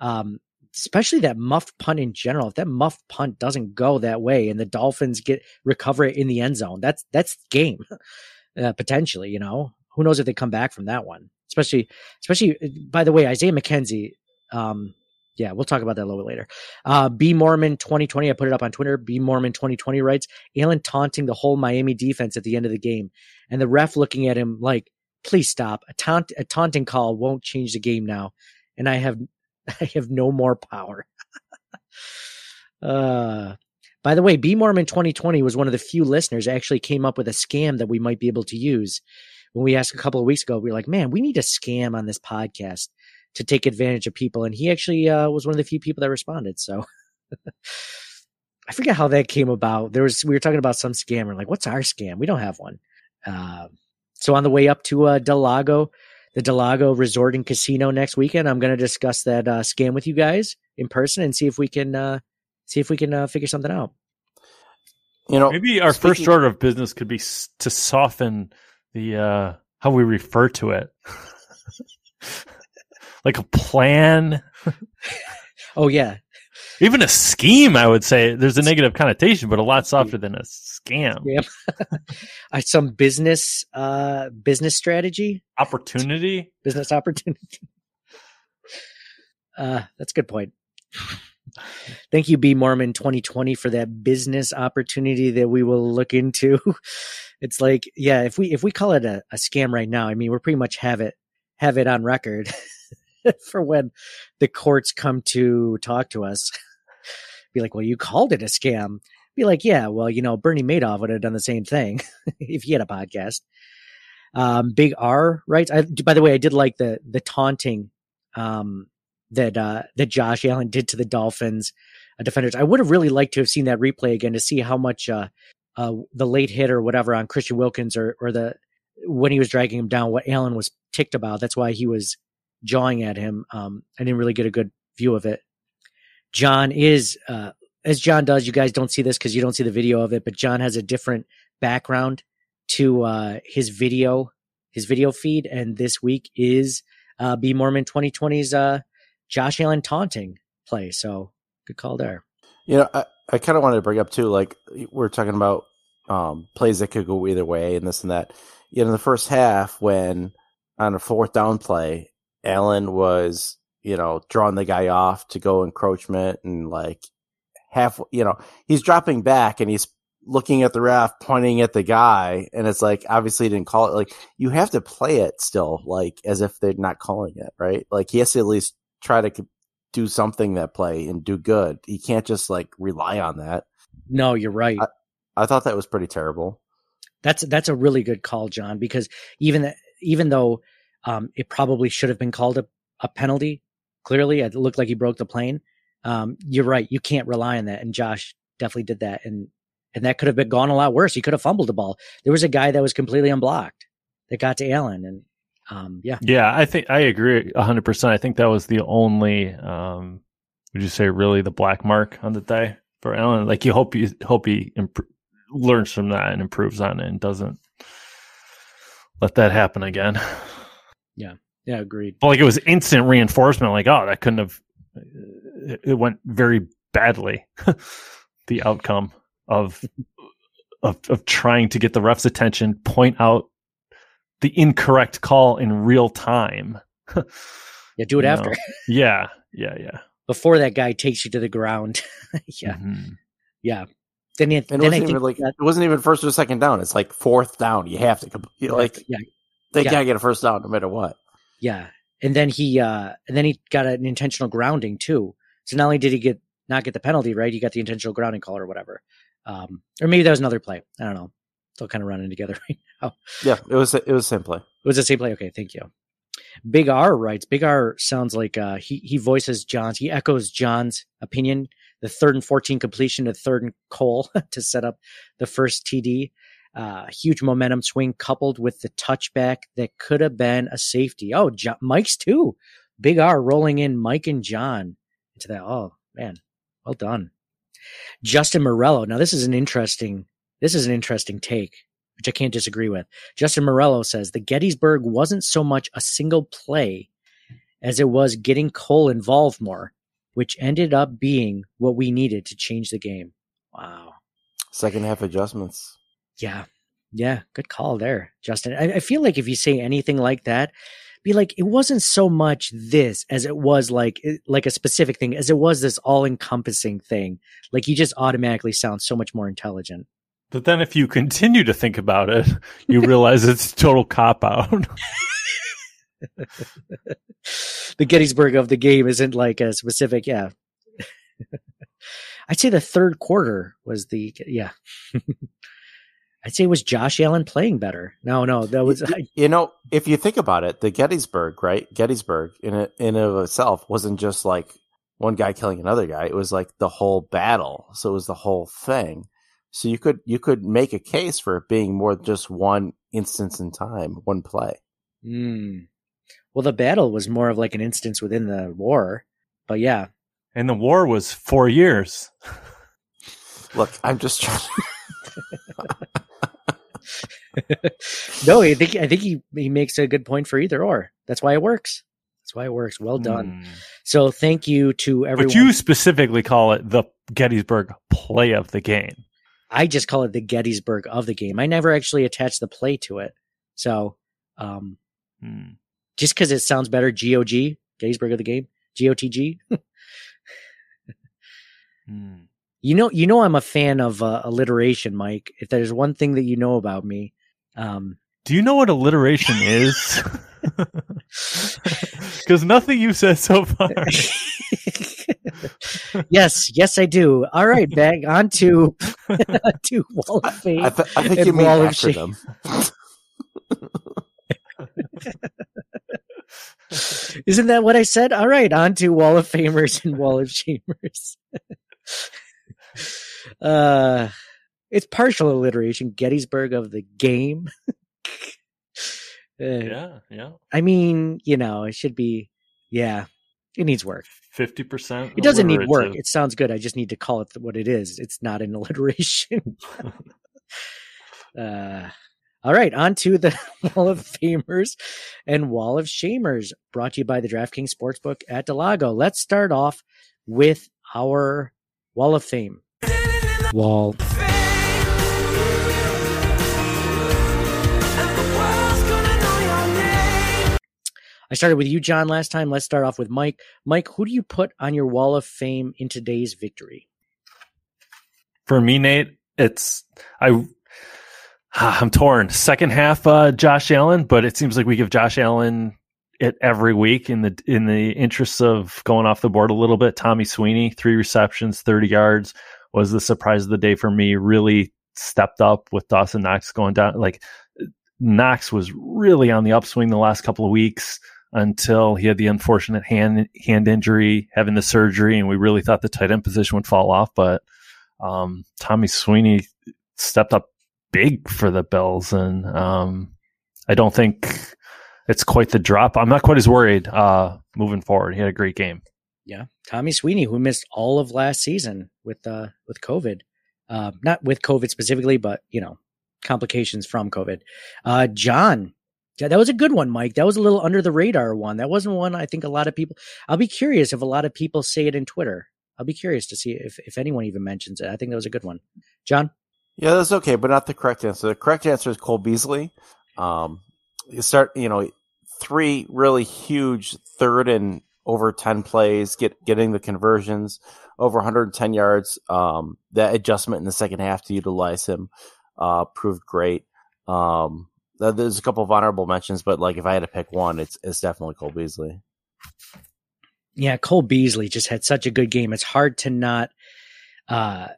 Um, especially that muff punt in general. If that muff punt doesn't go that way and the Dolphins get recover it in the end zone, that's that's game uh, potentially. You know, who knows if they come back from that one? Especially, especially. By the way, Isaiah McKenzie. Um, yeah, we'll talk about that a little bit later. Uh, B Moorman 2020, I put it up on Twitter. B Moorman 2020 writes Allen taunting the whole Miami defense at the end of the game, and the ref looking at him like, "Please stop! A taunt, a taunting call won't change the game now." And I have, I have no more power. uh, by the way, B Moorman 2020 was one of the few listeners actually came up with a scam that we might be able to use. When we asked a couple of weeks ago, we were like, "Man, we need a scam on this podcast." To take advantage of people. And he actually uh, was one of the few people that responded. So I forget how that came about. There was we were talking about some scammer. Like, what's our scam? We don't have one. Uh, so on the way up to uh, Del Lago, the Del Lago Resort and Casino next weekend, I'm going to discuss that uh, scam with you guys in person and see if we can uh, see if we can uh, figure something out. You know, maybe our speaking- first order of business could be s- to soften the uh, how we refer to it. like a plan. oh yeah. Even a scheme, I would say. There's a negative connotation, but a lot softer than a scam. Yeah. Some business uh business strategy. Opportunity. Business opportunity. Uh that's a good point. Thank you, B Moorman 2020, for that business opportunity that we will look into. It's like, yeah, if we if we call it a, a scam right now, I mean, we're pretty much have it have it on record for when the courts come to talk to us. Be like, well, you called it a scam. Be like, yeah, well, you know, Bernie Madoff would have done the same thing if he had a podcast. Um, Big R writes. I, by the way, I did like the the taunting um, that uh, that Josh Allen did to the Dolphins uh, defenders. I would have really liked to have seen that replay again to see how much uh, uh, the late hit or whatever on Christian Wilkins or or the when he was dragging him down, what Allen was ticked about. That's why he was jawing at him. Um, I didn't really get a good view of it. John is, uh, as John does, you guys don't see this because you don't see the video of it, but John has a different background to uh, his video, his video feed, and this week is uh, B Moorman 2020's uh, Josh Allen taunting play. So good call there. You know, I, I kind of wanted to bring up too, like we're talking about um, plays that could go either way and this and that. You know, in the first half, when on a fourth down play, Allen was, you know, drawing the guy off to go encroachment and like half, you know, he's dropping back and he's looking at the ref, pointing at the guy, and it's like obviously he didn't call it. Like you have to play it still, like as if they're not calling it, right? Like he has to at least try to do something that play and do good. He can't just like rely on that. No, you're right. I, I thought that was pretty terrible. That's that's a really good call, John, because even even though um, it probably should have been called a, a penalty. Clearly, it looked like he broke the plane. Um, you're right. You can't rely on that. And Josh definitely did that. And, and that could have been gone a lot worse. He could have fumbled the ball. There was a guy that was completely unblocked that got to Allen. And, um, yeah. Yeah. I think I agree hundred percent. I think that was the only, um, would you say really the black mark on the day for Allen? Like you hope you hope he imp- learns from that and improves on it and doesn't let that happen again. Yeah. Yeah. Agreed. Well, like it was instant reinforcement. Like, oh, that couldn't have. It went very badly. the outcome of of of trying to get the ref's attention, point out the incorrect call in real time. yeah, do it You after. know? Yeah, yeah, yeah. Before that guy takes you to the ground. yeah. Mhm. Yeah. Then, it, then it wasn't think even like that- it wasn't even first or second down. It's like fourth down. You have to you know, like yeah. They Yeah. gotta get a first down no matter what. Yeah. And then he uh and then he got an intentional grounding too. So not only did he get not get the penalty, right? He got the intentional grounding call or whatever. Um or maybe that was another play. I don't know. It's all kind of running together right now. Yeah, it was it was the same play. It was the same play. Okay, thank you. Big R writes. Big R sounds like uh, he he voices John's. He echoes John's opinion. The third and fourteen completion to third and Cole to set up the first TD. Uh, huge momentum swing coupled with the touchback that could have been a safety. Oh, Mike's too. Big R rolling in Mike and John into that. Oh man, well done. Justin Morello. Now this is an interesting. This is an interesting take which I can't disagree with. Justin Morello says the Gettysburg wasn't so much a single play as it was getting Cole involved more. which ended up being what we needed to change the game. Wow. Second half adjustments. Yeah. Yeah. Good call there, Justin. I, I feel like if you say anything like that, be like, it wasn't so much this as it was like, like a specific thing, as it was this all encompassing thing. Like you just automatically sound so much more intelligent. But then if you continue to think about it, you realize it's total cop out. the Gettysburg of the game isn't like a specific, yeah. I'd say the third quarter was the yeah. I'd say was Josh Allen playing better. No, no, that was you, you know if you think about it, the Gettysburg, right? Gettysburg in it in of itself wasn't just like one guy killing another guy. It was like the whole battle. So it was the whole thing. So you could you could make a case for it being more than just one instance in time, one play. Mm. Well, the battle was more of like an instance within the war, but yeah. And the war was four years. Look, I'm just trying. no, I think I think he he makes a good point for either or. That's why it works. That's why it works. Well done. Mm. So thank you to everyone. But you specifically call it the Gettysburg play of the game. I just call it the Gettysburg of the game. I never actually attach the play to it. So, um, mm just because it sounds better, GOG, Gettysburg of the game, GOTG. hmm. You know, you know, I'm a fan of uh, alliteration, Mike. If there's one thing that you know about me, um, do you know what alliteration is? Because nothing you've said so far. yes, yes, I do. All right, back on to to Wall of Fame. I, th- I think you mean Wall after them. Isn't that what I said? All right, on to Wall of Famers and Wall of Shamers. Uh, it's partial alliteration. Gettysburg of the game. uh, yeah, yeah. I mean, you know, it should be. Yeah, it needs work. Fifty percent. It doesn't need work. It sounds good. I just need to call it what it is. It's not an alliteration. uh, all right, on to the Wall of Famers and Wall of Shamers, brought to you by the DraftKings Sportsbook at del Lago. Let's start off with our Wall of Fame. Wall. I started with you, John, last time. Let's start off with Mike. Mike, who do you put on your Wall of Fame in today's victory? For me, Nate, it's I I'm torn. Second half, uh, Josh Allen, but it seems like we give Josh Allen it every week in the in the interests of going off the board a little bit. Tommy Sweeney, three receptions, 30 yards, was the surprise of the day for me. Really stepped up with Dawson Knox going down. Like Knox was really on the upswing the last couple of weeks until he had the unfortunate hand hand injury, having the surgery, and we really thought the tight end position would fall off. But um, Tommy Sweeney stepped up big for the Bills, and um, I don't think it's quite the drop. I'm not quite as worried uh, moving forward. He had a great game. Yeah, Tommy Sweeney, who missed all of last season with uh, with COVID, uh, not with COVID specifically, but you know complications from COVID. Uh, John, yeah, that was a good one, Mike. That was a little under the radar one. That wasn't one I think a lot of people. I'll be curious if a lot of people say it in Twitter. I'll be curious to see if if anyone even mentions it. I think that was a good one. John. Yeah, that's okay, but not the correct answer. The correct answer is Cole Beasley. Um, you start, you know, three really huge third and over 10 plays, get getting the conversions, over 110 yards. Um, that adjustment in the second half to utilize him uh, proved great. Um, there's a couple of honorable mentions, but like if I had to pick one, it's it's definitely Cole Beasley. Yeah, Cole Beasley just had such a good game. It's hard to not uh,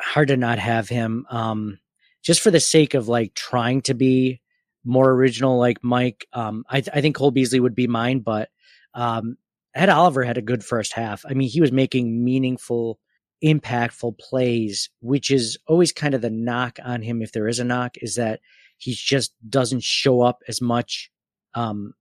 hard to not have him. Um, just for the sake of like trying to be more original, like Mike. Um, I, th- I think Cole Beasley would be mine, but um, Ed Oliver had a good first half. I mean, he was making meaningful, impactful plays, which is always kind of the knock on him. If there is a knock, is that he just doesn't show up as much um,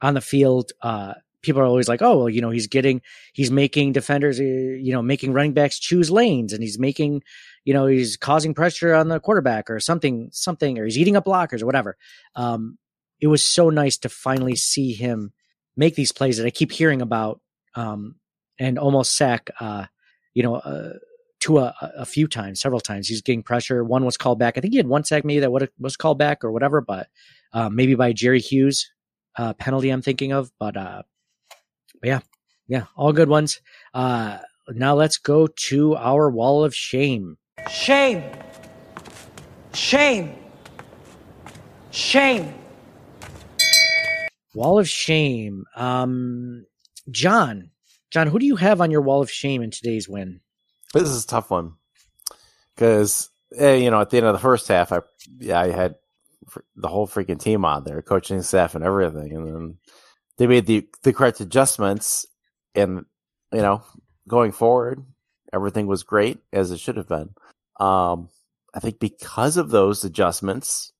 on the field. Uh, people are always like, oh, well, you know, he's getting, he's making defenders, uh, you know, making running backs choose lanes and he's making, you know, he's causing pressure on the quarterback or something, something, or he's eating up blockers or whatever. Um, it was so nice to finally see him make these plays that I keep hearing about. Um, and almost sack, uh, you know, uh, to a, a few times, several times. He's getting pressure. One was called back. I think he had one sack maybe that was called back or whatever, but uh, maybe by Jerry Hughes uh, penalty I'm thinking of. But, uh, but yeah, yeah, all good ones. Uh, now let's go to our wall of shame. Shame. Shame. Shame. Wall of shame. Um, John, John, who do you have on your wall of shame in today's win? This is a tough one because eh, you know at the end of the first half, I yeah I had the whole freaking team on there, coaching staff and everything, and then they made the the correct adjustments, and you know going forward, everything was great as it should have been. Um, I think because of those adjustments,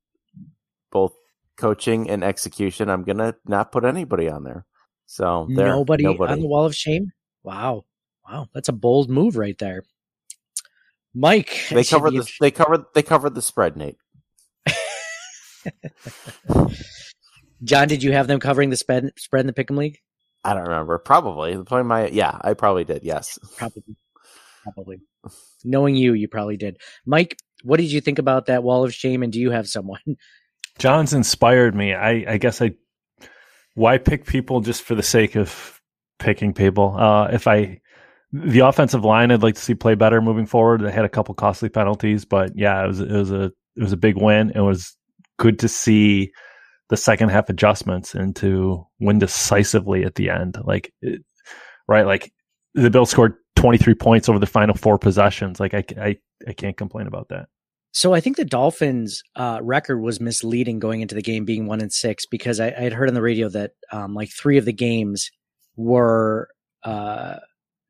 both coaching and execution, I'm gonna not put anybody on there. So there, nobody, nobody on the wall of shame. Wow, wow, that's a bold move right there, Mike. They covered the they covered they covered the spread, Nate. John, did you have them covering the spread spread in the Pick'em League? I don't remember. Probably. The point. my yeah, I probably did. Yes, probably, probably. Knowing you, you probably did. Mike, what did you think about that wall of shame? And do you have someone? John's inspired me. I, I guess I why pick people just for the sake of picking people. Uh, if I the offensive line, I'd like to see play better moving forward. They had a couple costly penalties, but yeah, it was it was a it was a big win. It was good to see the second half adjustments and to win decisively at the end. Like, it, right? Like the Bills scored 23 points over the final four possessions. Like I, I, I can't complain about that. So I think the Dolphins' uh, record was misleading going into the game, being one and six, because I, I had heard on the radio that um, like three of the games were uh,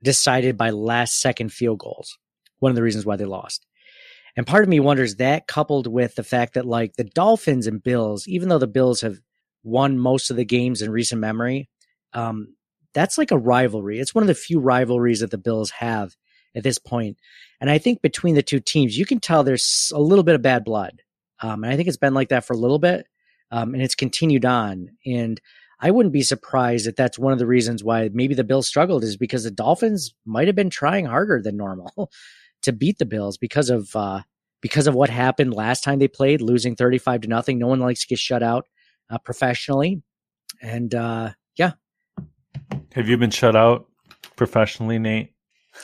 decided by last second field goals. One of the reasons why they lost. And part of me wonders that coupled with the fact that like the Dolphins and Bills, even though the Bills have won most of the games in recent memory, um, that's like a rivalry. It's one of the few rivalries that the Bills have at this point. And I think between the two teams, you can tell there's a little bit of bad blood. Um, and I think it's been like that for a little bit. Um, and it's continued on. And I wouldn't be surprised if that's one of the reasons why maybe the Bills struggled is because the Dolphins might have been trying harder than normal to beat the Bills because of uh, because of what happened last time they played, losing thirty five to nothing. No one likes to get shut out uh, professionally, and uh, yeah. Have you been shut out professionally, Nate?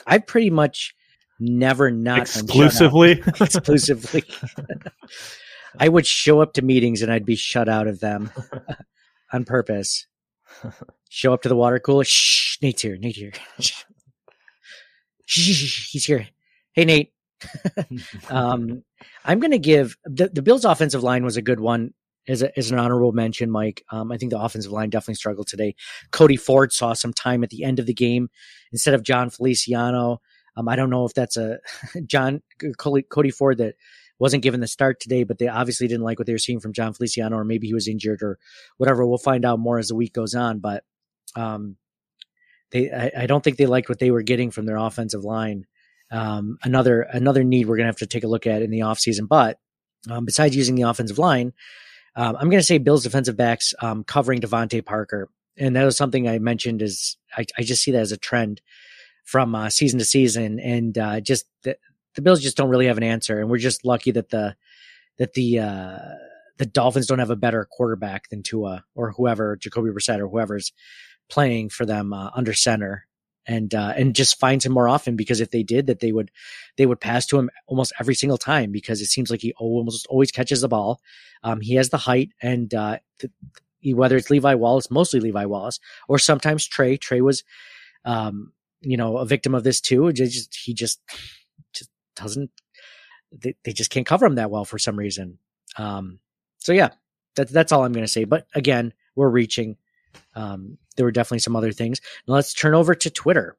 I've pretty much never not exclusively exclusively. I would show up to meetings and I'd be shut out of them on purpose. Show up to the water cooler. Shh, Nate's here. Nate's here. Shh, he's here. Hey, Nate. um, I'm going to give the, the Bills' offensive line was a good one as, a, an honorable mention, Mike. Um, I think the offensive line definitely struggled today. Cody Ford saw some time at the end of the game instead of Jon Feliciano. Um, I don't know if that's a John Cody Ford that wasn't given the start today, but they obviously didn't like what they were seeing from Jon Feliciano, or maybe he was injured or whatever. We'll find out more as the week goes on. But um, they, I, I, don't think they liked what they were getting from their offensive line. Um, another another need we're gonna have to take a look at in the offseason. But um, besides using the offensive line, um, I'm gonna say Bills defensive backs um, covering DeVante Parker, and that was something I mentioned. Is I, I just see that as a trend from uh, season to season, and uh, just the, the Bills just don't really have an answer, and we're just lucky that the that the uh, the Dolphins don't have a better quarterback than Tua or whoever Jacoby Brissett or whoever's playing for them uh, under center, and uh, and just finds him more often because if they did that, they would they would pass to him almost every single time because it seems like he almost always catches the ball. Um, he has the height, and uh, the, whether it's Levi Wallace, mostly Levi Wallace, or sometimes Trey. Trey was um, you know, a victim of this too. Just, he just, just doesn't, they, they just can't cover him that well for some reason. Um, so yeah, that, that's all I'm going to say. But again, we're reaching. Um, there were definitely some other things. Now let's turn over to Twitter.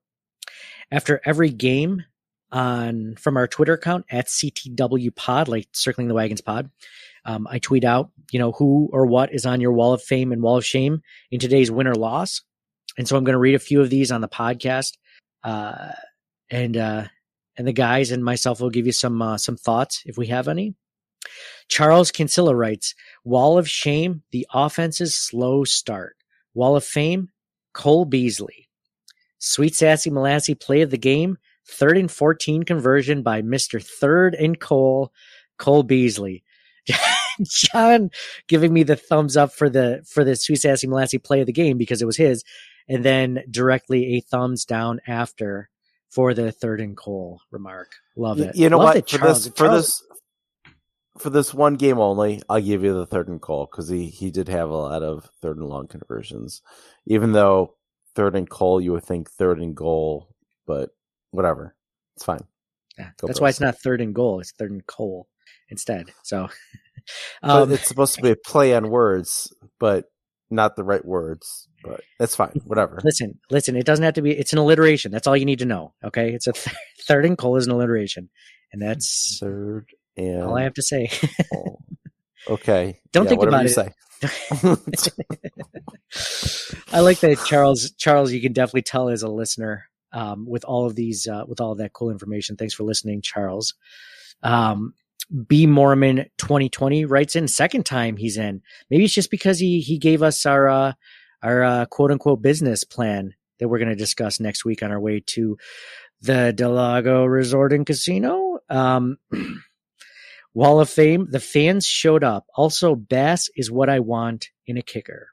After every game on from our Twitter account at CTW Pod, like Circling the Wagons Pod, um, I tweet out, you know, who or what is on your wall of fame and wall of shame in today's win or loss. And so I'm going to read a few of these on the podcast uh, and uh, and the guys and myself will give you some uh, some thoughts if we have any. Charles Kinsella writes, "Wall of shame: the offense's slow start. Wall of fame: Cole Beasley. Sweet Sassy Molassy play of the game. Third and 14 conversion by Mr. Third and Cole, Cole Beasley. John giving me the thumbs up for the for the Sweet Sassy Molassy play of the game because it was his, and then directly a thumbs down after for the third and Cole remark. Love it. You know Love what? that For Charles- this, for Charles- this, for this one game only, I'll give you the third and call because he he did have a lot of third and long conversions. Even though third and call, you would think third and goal, but whatever, it's fine. Yeah, Go that's why it's not third and goal; it's third and Cole instead. So, um, it's supposed to be a play on words, but not the right words. But that's fine. Whatever. listen, listen. It doesn't have to be. It's an alliteration. That's all you need to know. Okay, it's a th- third and Cole is an alliteration, and that's Third and all I have to say. Cole. Okay. Don't Yeah, think about it. say. I like that Charles. Charles, you can definitely tell as a listener um, with all of these, uh, with all of that cool information. Thanks for listening, Charles. Um, B Moorman 2020 writes in second time he's in. Maybe it's just because he he gave us our uh, our uh, quote unquote business plan that we're going to discuss next week on our way to the del Lago Resort and Casino. Um, Wall of Fame, the fans showed up. Also, Bass is what I want in a kicker.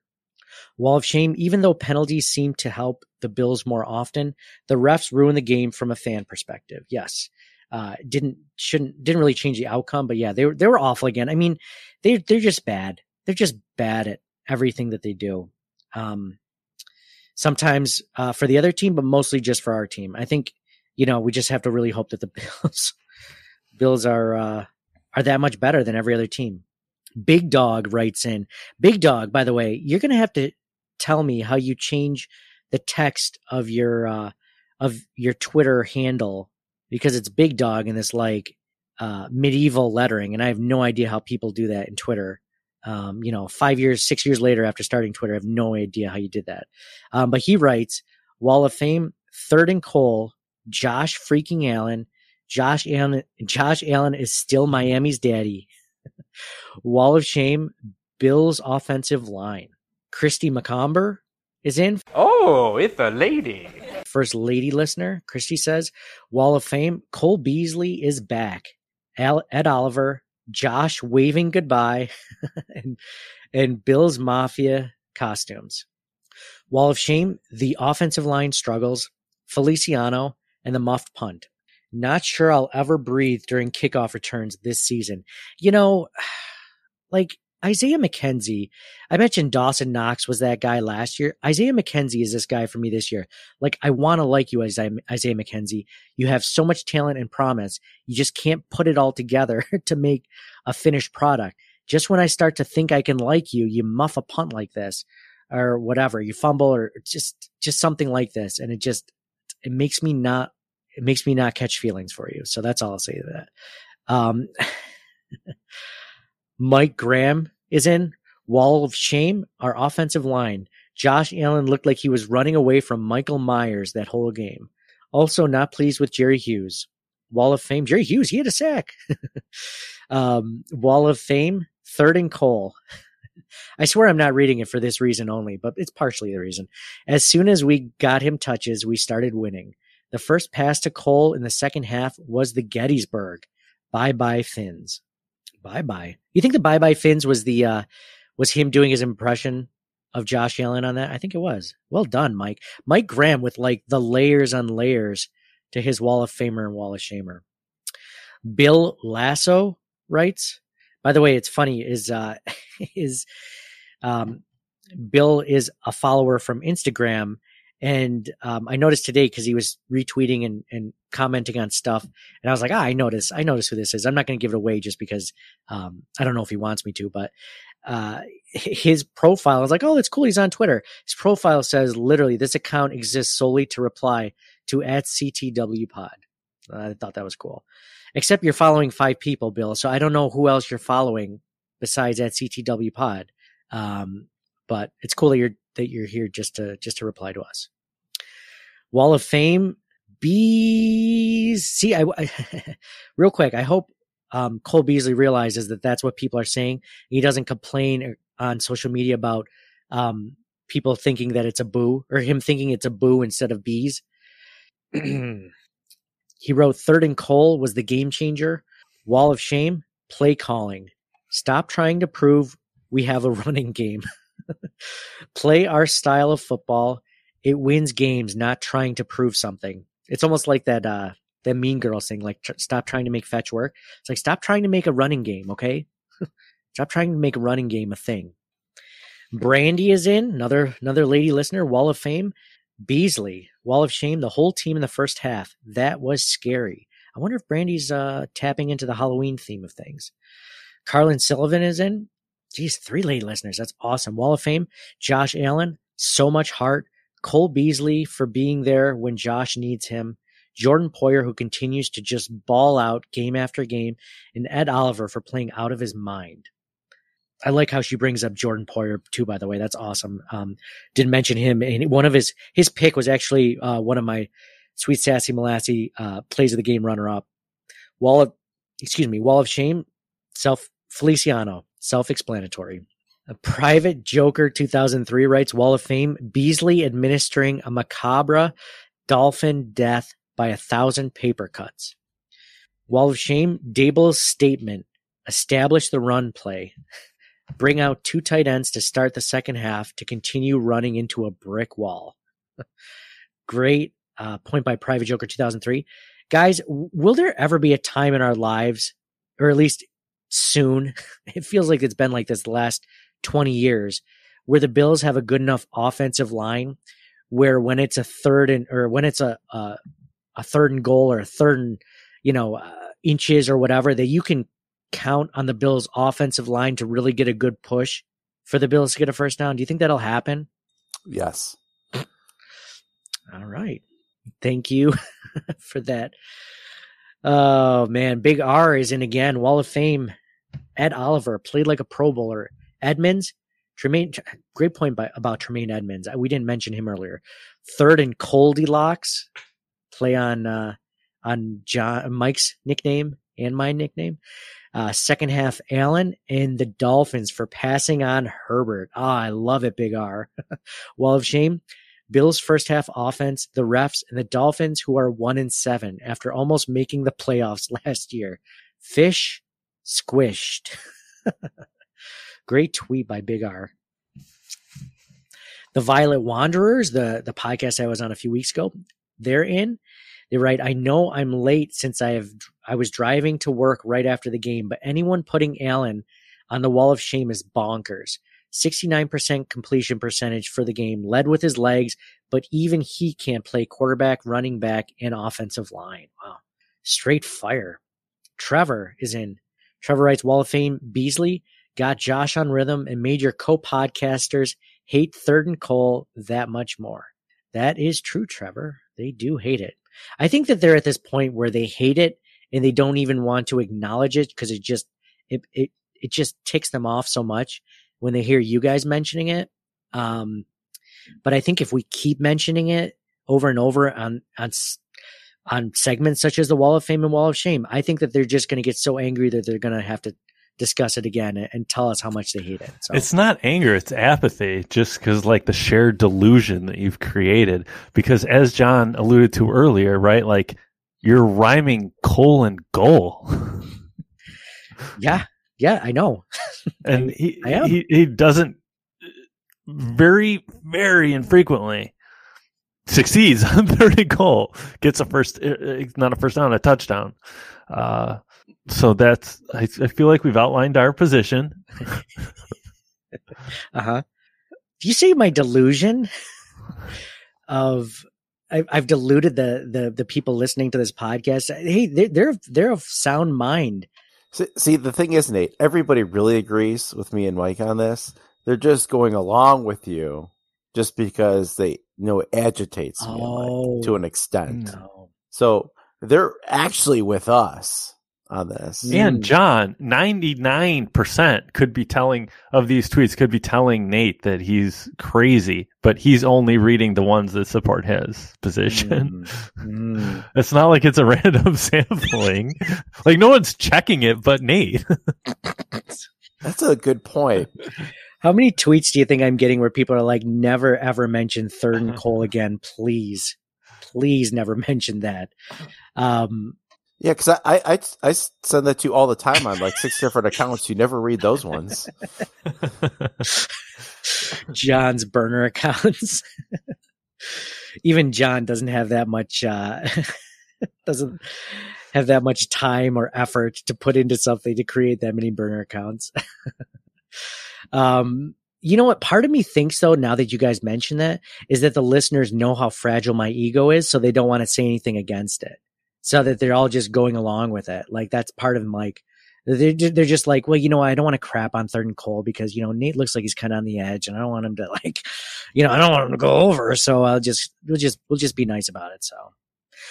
Wall of Shame, even though penalties seem to help the Bills more often, the refs ruin the game from a fan perspective. Yes. Uh, didn't shouldn't didn't really change the outcome, but yeah, they were they were awful again. I mean, they they're just bad. They're just bad at everything that they do. Um, sometimes uh, for the other team, but mostly just for our team. I think you know we just have to really hope that the Bills Bills are uh, are that much better than every other team. Big Dog writes in. Big Dog, by the way, you're gonna have to tell me how you change the text of your uh, of your Twitter handle because it's Big Dog in this like uh, medieval lettering, and I have no idea how people do that in Twitter. Um, you know, five years, six years later after starting Twitter, I have no idea how you did that. Um, but he writes Wall of Fame, third and Cole, Josh freaking Allen. Josh Allen, Josh Allen is still Miami's daddy. Wall of Shame, Bills offensive line. Christy McComber is in. Oh, it's a lady. First lady listener, Christy says, Wall of Fame, Cole Beasley is back. Al- Ed Oliver, Josh waving goodbye, and, and Bill's Mafia costumes. Wall of Shame, the offensive line struggles, Feliciano, and the muffed punt. Not sure I'll ever breathe during kickoff returns this season. You know, like Isaiah McKenzie, I mentioned Dawson Knox was that guy last year. Isaiah McKenzie is this guy for me this year. Like, I want to like you, Isaiah, Isaiah McKenzie. You have so much talent and promise. You just can't put it all together to make a finished product. Just when I start to think I can like you, you muff a punt like this or whatever. You fumble or just, just something like this. And it just, it makes me not, it makes me not catch feelings for you. So that's all I'll say to that. Um, Mike Graham is in. Wall of shame, our offensive line. Josh Allen looked like he was running away from Michael Myers that whole game. Also, not pleased with Jerry Hughes. Wall of Fame, Jerry Hughes, he had a sack. um, Wall of Fame, third and Cole. I swear I'm not reading it for this reason only, but it's partially the reason. As soon as we got him touches, we started winning. The first pass to Cole in the second half was the Gettysburg. Bye bye Fins. Bye bye. You think the bye bye Fins was the uh was him doing his impression of Josh Allen on that? I think it was. Well done, Mike. Mike Graham with like the layers on layers to his Wall of Famer and Wall of Shamer. Bill Lasso writes. By the way, it's funny is uh is um Bill is a follower from Instagram and um, I noticed today because he was retweeting and, and commenting on stuff, and I was like, ah, I notice, I notice who this is. I'm not going to give it away just because um, I don't know if he wants me to, but uh, his profile I was like, oh, that's cool. He's on Twitter. His profile says literally, this account exists solely to reply to at CTW Pod. I thought that was cool. Except you're following five people, Bill, so I don't know who else you're following besides at CTW Pod. Um, but it's cool that you're that you're here just to just to reply to us. Wall of Fame, bees. See, I, I real quick. I hope um, Cole Beasley realizes that that's what people are saying. He doesn't complain on social media about um, people thinking that it's a boo or him thinking it's a boo instead of bees. he wrote third and Cole was the game changer. Wall of shame, play calling. Stop trying to prove we have a running game. play our style of football. It wins games, not trying to prove something. It's almost like that uh that mean girl thing, like tr- stop trying to make fetch work. It's like stop trying to make a running game, okay? stop trying to make a running game a thing. Brandy is in, another another lady listener, Wall of Fame. Beasley, Wall of Shame, the whole team in the first half. That was scary. I wonder if Brandy's uh, tapping into the Halloween theme of things. Carlin Sullivan is in. Geez, three lady listeners. That's awesome. Wall of Fame, Josh Allen, so much heart. Cole Beasley for being there when Josh needs him. Jordan Poyer, who continues to just ball out game after game. And Ed Oliver for playing out of his mind. I like how she brings up Jordan Poyer too. By the way, that's awesome. Um, didn't mention him, and one of his his pick was actually uh, one of my sweet sassy molassy uh, plays of the game runner up. Wall of excuse me, Wall of Shame, self Feliciano, self explanatory. A private Joker 2003 writes Wall of Fame Beasley administering a macabre dolphin death by a thousand paper cuts. Wall of Shame Daboll's statement establish the run play bring out two tight ends to start the second half to continue running into a brick wall. Great uh, point by Private Joker 2003. Guys, will there ever be a time in our lives, or at least soon, it feels like it's been like this the last 20 years, where the Bills have a good enough offensive line where when it's a third and, or when it's a, a, a third and goal or a third and, you know, uh, inches or whatever, that you can count on the Bills' offensive line to really get a good push for the Bills to get a first down? Do you think that'll happen? Yes. All right. Thank you for that. Oh man, Big R is in again. Wall of Fame. Ed Oliver played like a Pro Bowler. Edmunds, Tremaine, great point by, about Tremaine Edmunds. We didn't mention him earlier. Third and Goldilocks, play on uh, on John Mike's nickname and my nickname. Uh, second half, Allen and the Dolphins for passing on Herbert. Ah, I love it, Big R. Wall of shame. Bills first half offense, the refs, and the Dolphins, who are one and seven after almost making the playoffs last year. Fish squished. Great tweet by Big R. The Violet Wanderers, the, the podcast I was on a few weeks ago, they're in. They write, I know I'm late since I have I was driving to work right after the game, but anyone putting Allen on the wall of shame is bonkers. 69% completion percentage for the game, led with his legs, but even he can't play quarterback, running back, and offensive line. Wow. Straight fire. Trevor is in. Trevor writes Wall of Fame Beasley got Josh on rhythm and made your co podcasters hate Third and Cole that much more. That is true, Trevor. They do hate it. I think that they're at this point where they hate it and they don't even want to acknowledge it because it just it, it it just ticks them off so much when they hear you guys mentioning it. Um, but I think if we keep mentioning it over and over on on on segments such as the Wall of Fame and Wall of Shame, I think that they're just going to get so angry that they're going to have to discuss it again and tell us how much they hate it. So. It's not anger, it's apathy, just because like the shared delusion that you've created. Because as John alluded to earlier, right, like you're rhyming coal and goal. yeah, yeah, I know. and he, he he doesn't uh, very very infrequently succeeds on third and goal, gets a first, uh, uh, not a first down, a touchdown. Uh, so that's I, I feel like we've outlined our position. uh huh. Do you see my delusion of I, have deluded the, the the people listening to this podcast. Hey, they're they're, they're of sound mind. See, see, the thing is, Nate, everybody really agrees with me and Mike on this. They're just going along with you just because they know it agitates me oh, to an extent. No. So they're actually with us on this. And John, 99% could be telling of these tweets could be telling Nate that he's crazy, but he's only reading the ones that support his position. Mm, mm. It's not like it's a random sampling. like no one's checking it but Nate. That's a good point. How many tweets do you think I'm getting where people are like, never ever mention third and Cole again, please, please never mention that. Um, Yeah, because I, I I I send that to you all the time on like six different accounts. You never read those ones. John's burner accounts. Even John doesn't have that much uh doesn't have that much time or effort to put into something to create that many burner accounts. Um you know what part of me thinks though now that you guys mention that is that the listeners know how fragile my ego is so they don't want to say anything against it. So that they're all just going along with it. Like that's part of Mike they're they're just like, well, you know, I don't want to crap on third and Cole because you know Nate looks like he's kind of on the edge, and I don't want him to like, you know, I don't want him to go over. So I'll just we'll just we'll just be nice about it. So,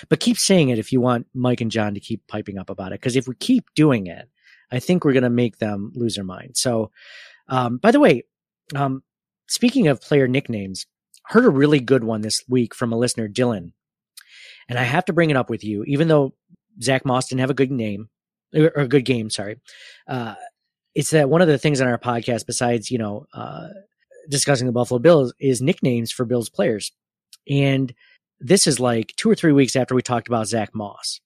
but keep saying it if you want Mike and John to keep piping up about it because if we keep doing it, I think we're gonna make them lose their mind. So, um, by the way, um, speaking of player nicknames, heard a really good one this week from a listener, Dylan, and I have to bring it up with you, even though Zach Moss didn't have a good name or a good game, sorry. Uh, it's that one of the things on our podcast, besides, you know, uh, discussing the Buffalo Bills, is nicknames for Bills players. And this is like two or three weeks after we talked about Zach Moss.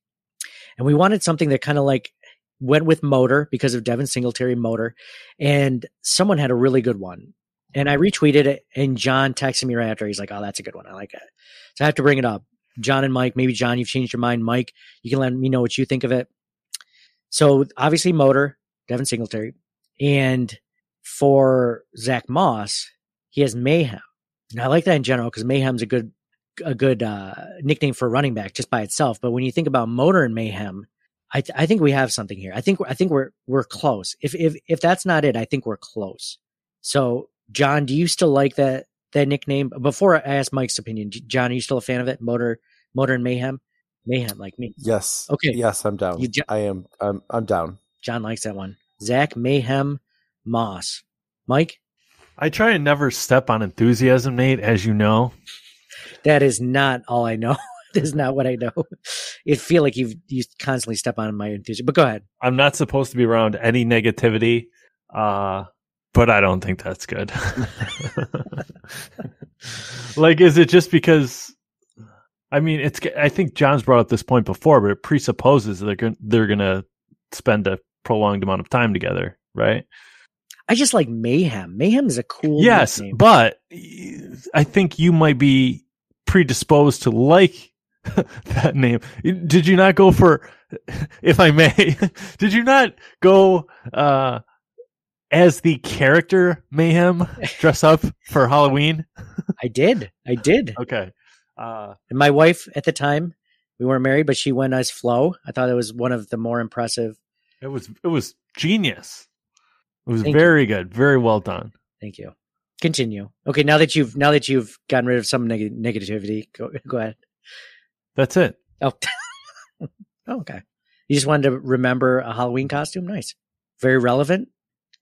And we wanted something that kind of like went with motor because of Devin Singletary motor. And someone had a really good one. And I retweeted it, and John texted me right after. He's like, Oh, that's a good one. I like it. So I have to bring it up. John and Mike, maybe John, you've changed your mind. Mike, you can let me know what you think of it. So obviously motor, Devin Singletary. And for Zach Moss, he has mayhem. And I like that in general because mayhem's a good a good uh, nickname for running back just by itself. But when you think about motor and mayhem, I, th- I think we have something here. I think I think we're we're close. If if if that's not it, I think we're close. So John, do you still like that that nickname? Before I ask Mike's opinion, John, are you still a fan of it? Motor motor and mayhem, mayhem like me. Yes. Okay. Yes, I'm down. You, I am. I'm. I'm down. John likes that one. Zach Mayhem Moss. Mike? I try and never step on enthusiasm, Nate, as you know. That is not all I know. is not what I know. It feel like you've you constantly step on my enthusiasm. But go ahead. I'm not supposed to be around any negativity, uh, but I don't think that's good. like, is it just because? I mean, it's. I think John's brought up this point before, but it presupposes that they're going they're to spend a prolonged amount of time together, right? I just like mayhem. Mayhem is a cool. Yes, nickname. but I think you might be predisposed to like that name. Did you not go for, if I may, did you not go uh, as the character Mayhem dress up for Halloween? I did. I did. Okay. Uh, and my wife at the time, we weren't married, but she went as Flo. I thought it was one of the more impressive. It was it was genius. It was Thank very good, very well done. Thank you. Continue. Okay, now that you've now that you've gotten rid of some neg- negativity, go go ahead. That's it. Oh. oh, okay. You just wanted to remember a Halloween costume? Nice. Very relevant.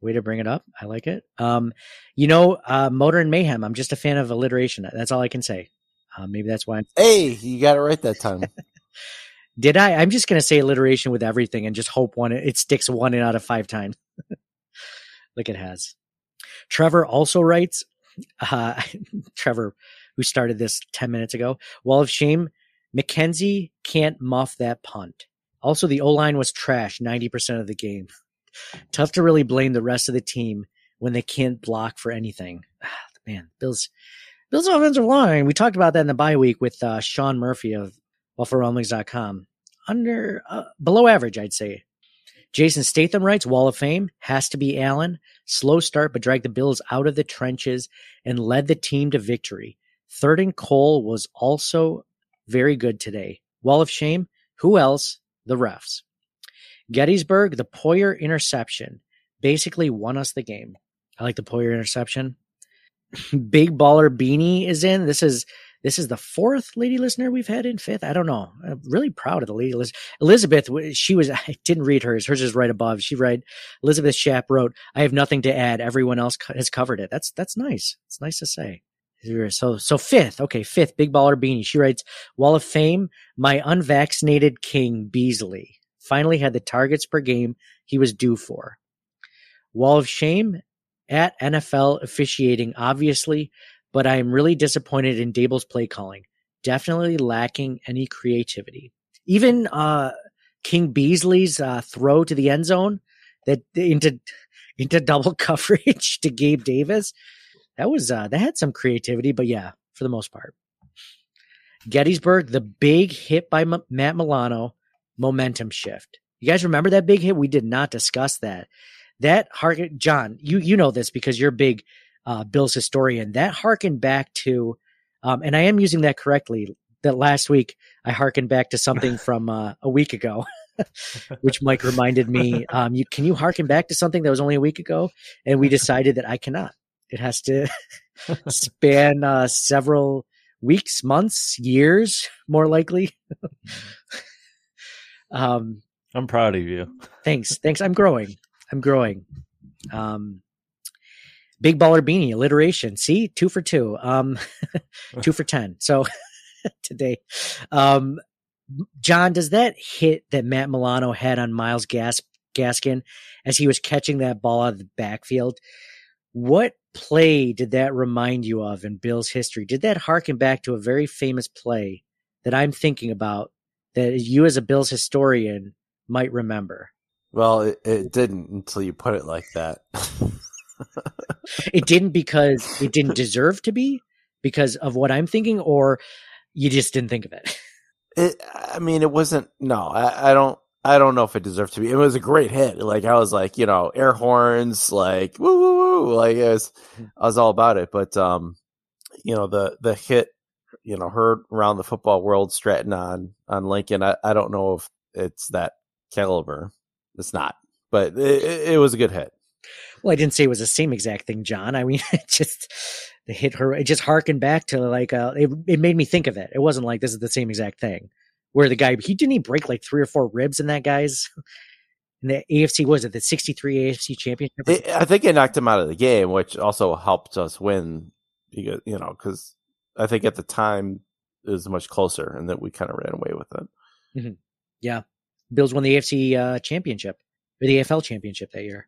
Way to bring it up. I like it. Um, you know, uh, Motor and Mayhem. I'm just a fan of alliteration. That's all I can say. Uh, maybe that's why. I'm... Hey, you got it right that time. Did I? I'm just going to say alliteration with everything and just hope one it sticks one out of five times, like it has. Trevor also writes, uh, Trevor, who started this 10 minutes ago, wall of shame. McKenzie can't muff that punt. Also, the O line was trash 90% of the game. Tough to really blame the rest of the team when they can't block for anything. Man, Bills, Bills offensive line. We talked about that in the bye week with uh, Sean Murphy of BuffaloRumblings.com. Under, uh, below average, I'd say. Jason Statham writes, Wall of Fame has to be Allen. Slow start, but dragged the Bills out of the trenches and led the team to victory. Third and Cole was also very good today. Wall of Shame, who else? The refs. Gettysburg, the Poyer interception basically won us the game. I like the Poyer interception. Big baller beanie is in. This is this is the fourth lady listener we've had in fifth. I don't know. I'm really proud of the lady listener. Elizabeth, she was, I didn't read hers. Hers is right above. She wrote, Elizabeth Shapp wrote, I have nothing to add. Everyone else has covered it. That's, that's nice. It's nice to say. So, so fifth. Okay. Fifth, big baller beanie. She writes, Wall of Fame, my unvaccinated king Beasley finally had the targets per game he was due for. Wall of Shame, at NFL officiating, obviously, but I am really disappointed in Daboll's play calling. Definitely lacking any creativity. Even uh, King Beasley's uh, throw to the end zone that into into double coverage to Gabe Davis. That was uh, that had some creativity, but yeah, for the most part. Gettysburg, the big hit by M- Matt Milano, momentum shift. You guys remember that big hit? We did not discuss that. That harken, John, you you know this because you're a big uh, Bills historian. That harkened back to, um, and I am using that correctly. That last week I harkened back to something from uh, a week ago, which Mike reminded me. Um, you can you harken back to something that was only a week ago? And we decided that I cannot. It has to span uh, several weeks, months, years, more likely. um, I'm proud of you. thanks, thanks. I'm growing. I'm growing. Um, big baller beanie alliteration. See, two for two. Um, two for ten. So today, um, John, does that hit that Matt Milano had on Myles Gas Gaskin as he was catching that ball out of the backfield? What play did that remind you of in Bill's history? Did that harken back to a very famous play that I'm thinking about that you, as a Bills historian, might remember? Well, it, it didn't until you put it like that. it didn't because it didn't deserve to be because of what I'm thinking, or you just didn't think of it. It, I mean, it wasn't. No, I, I don't. I don't know if it deserved to be. It was a great hit. Like I was like, you know, air horns, like woo woo woo, like it was, I was all about it. But um, you know, the the hit, you know, heard around the football world, Stratton on on Lincoln. I, I don't know if it's that caliber. It's not, but it, it, it was a good hit. Well, I didn't say it was the same exact thing, John. I mean, it just the hit her. It just harkened back to like uh, it. It made me think of it. It wasn't like this is the same exact thing. Where the guy he didn't he break like three or four ribs in that guy's in the AFC was it the sixty three AFC championship? It, I think it knocked him out of the game, which also helped us win. Because you know, because I think at the time it was much closer, and that we kind of ran away with it. Mhm. Yeah, Bills won the AFC uh, championship or the AFL championship that year.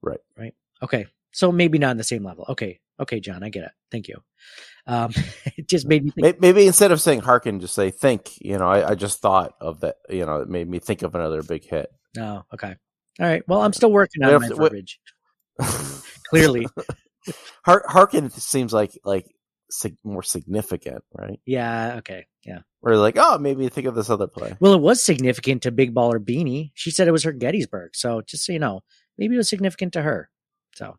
Right. Right. Okay. So maybe not on the same level. Okay. Okay, John, I get it. Thank you. Um, it just made me think. Maybe, maybe instead of saying "hearken," just say "think." You know, I, I just thought of that. You know, it made me think of another big hit. Oh, okay. All right. Well, I'm still working on my to- verbiage. Clearly. Hearken seems like like sig- more significant, right? Yeah. Okay. Yeah. We're like, oh, maybe think of this other play. Well, it was significant to Big Baller Beanie. She said it was her Gettysburg. So just so you know, maybe it was significant to her. So,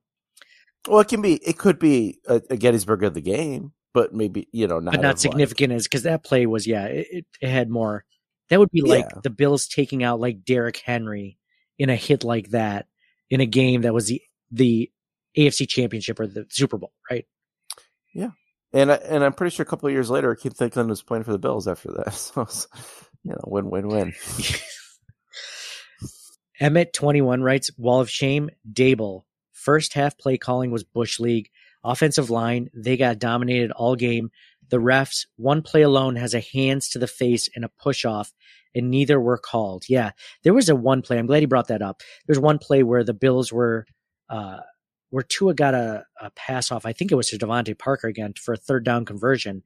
Well, it can be. It could be a, a Gettysburg of the game, but maybe you know not but not like- significant as because that play was, yeah, it, it, had more. That would be like Yeah. the Bills taking out like Derrick Henry in a hit like that in a game that was the the AFC Championship or the Super Bowl, right? Yeah, and I, and I'm pretty sure a couple of years later, Keith Lincoln was playing for the Bills after that. So, you know, win win win. Emmett twenty one writes Wall of Shame. Daboll first half play calling was Bush League offensive line. They got dominated all game. The refs one play alone has a hands to the face and a push off, and neither were called. Yeah, there was a one play. I'm glad he brought that up. There's one play where the Bills were. Uh, where Tua got a, a pass off, I think it was to DeVante Parker again for a third down conversion.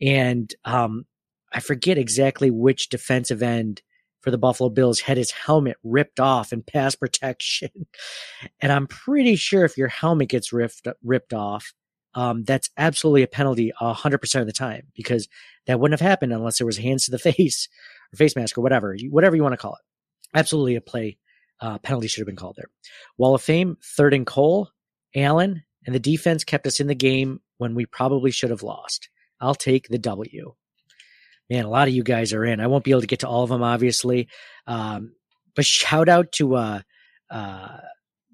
And um, I forget exactly which defensive end for the Buffalo Bills had his helmet ripped off in pass protection. and I'm pretty sure if your helmet gets ripped ripped off, um, that's absolutely a penalty hundred percent of the time because that wouldn't have happened unless there was hands to the face or face mask or whatever, whatever you want to call it. Absolutely a play uh, penalty should have been called there. Wall of Fame, third and Cole, Allen, and the defense kept us in the game when we probably should have lost. I'll take the W. Man, a lot of you guys are in. I won't be able to get to all of them, obviously. Um, but shout out to uh, uh,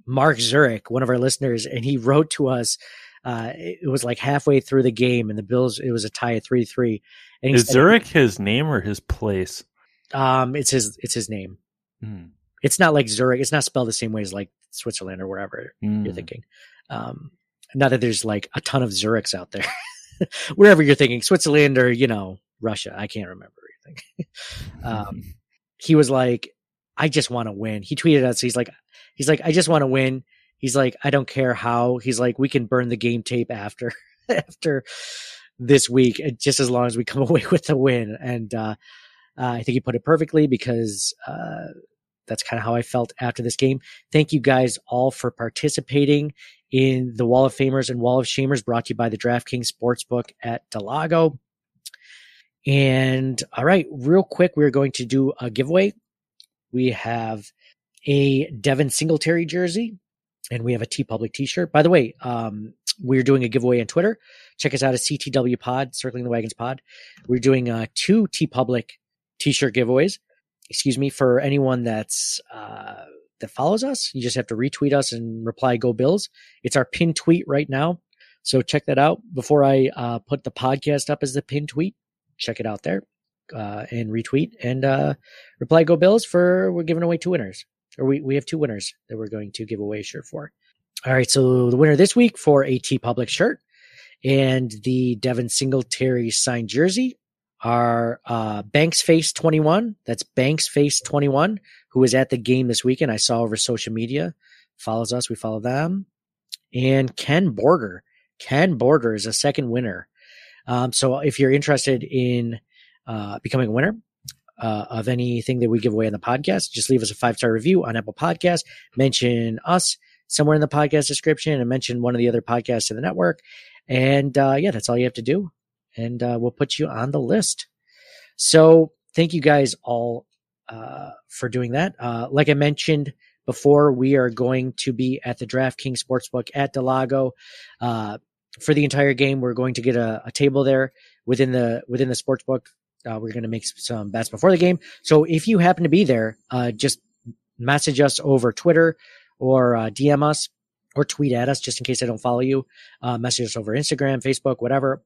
Mark Zurich, one of our listeners, and he wrote to us. Uh, it was like halfway through the game, and the Bills. It was a tie at three three. And Is said- Zurich his name or his place? Um, it's his. It's his name. Hmm. It's not like Zurich. It's not spelled the same way as like Switzerland or wherever Hmm. you're thinking. Um, not that there's like a ton of Zurichs out there. Wherever you're thinking, Switzerland or you know Russia, I can't remember where um, he was like, "I just want to win." He tweeted us. He's like, "He's like, I just want to win." He's like, I don't care how. He's like, we can burn the game tape after after this week, uh, just as long as we come away with the win. And uh, uh, I think he put it perfectly because uh, that's kind of how I felt after this game. Thank you guys all for participating in the Wall of Famers and Wall of Shamers brought to you by the DraftKings Sportsbook at del Lago. And all right, real quick, we're going to do a giveaway. We have a Devin Singletary jersey and we have a TeePublic t shirt. By the way, um, we're doing a giveaway on Twitter. Check us out at CTW Pod, Circling the Wagons Pod. We're doing uh, two TeePublic t shirt giveaways. Excuse me, for anyone that's uh, that follows us, you just have to retweet us and reply "Go Bills." It's our pin tweet right now, so check that out. Before I uh, put the podcast up as the pin tweet, check it out there uh, and retweet and uh, reply "Go Bills" for we're giving away two winners, or we we have two winners that we're going to give away a shirt for. All right, so the winner this week for a TeePublic shirt and the Devin Singletary signed jersey are uh, Banks Face 21. That's Banks Face 21, who was at the game this weekend. I saw over social media. Follows us, we follow them. And Ken Border. Ken Border is a second winner. Um, so if you're interested in uh, becoming a winner uh, of anything that we give away on the podcast, just leave us a five star review on Apple Podcast. Mention us somewhere in the podcast description and mention one of the other podcasts in the network. And uh, yeah, that's all you have to do. And uh, we'll put you on the list. So thank you guys all uh, for doing that. Uh, like I mentioned before, we are going to be at the DraftKings Sportsbook at del Lago uh, for the entire game. We're going to get a, a table there within the within the sportsbook. Uh, we're going to make some bets before the game. So if you happen to be there, uh, just message us over Twitter or uh, DM us or tweet at us just in case I don't follow you. Uh, message us over Instagram, Facebook, whatever.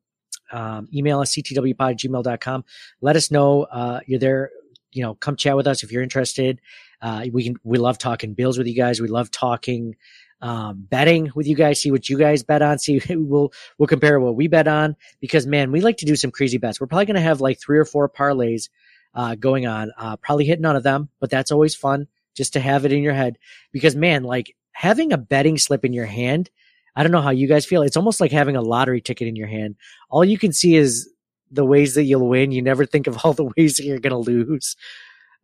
Um, email us ctwpod gmail.com. Let us know uh, you're there. You know, come chat with us if you're interested. Uh, we can. We love talking bills with you guys. We love talking um, betting with you guys. See what you guys bet on. See we'll we'll compare what we bet on because man, we like to do some crazy bets. We're probably going to have like three or four parlays uh, going on. Uh, probably hit none of them, but that's always fun just to have it in your head because man, like having a betting slip in your hand, I don't know how you guys feel. It's almost like having a lottery ticket in your hand. All you can see is the ways that you'll win. You never think of all the ways that you're going to lose.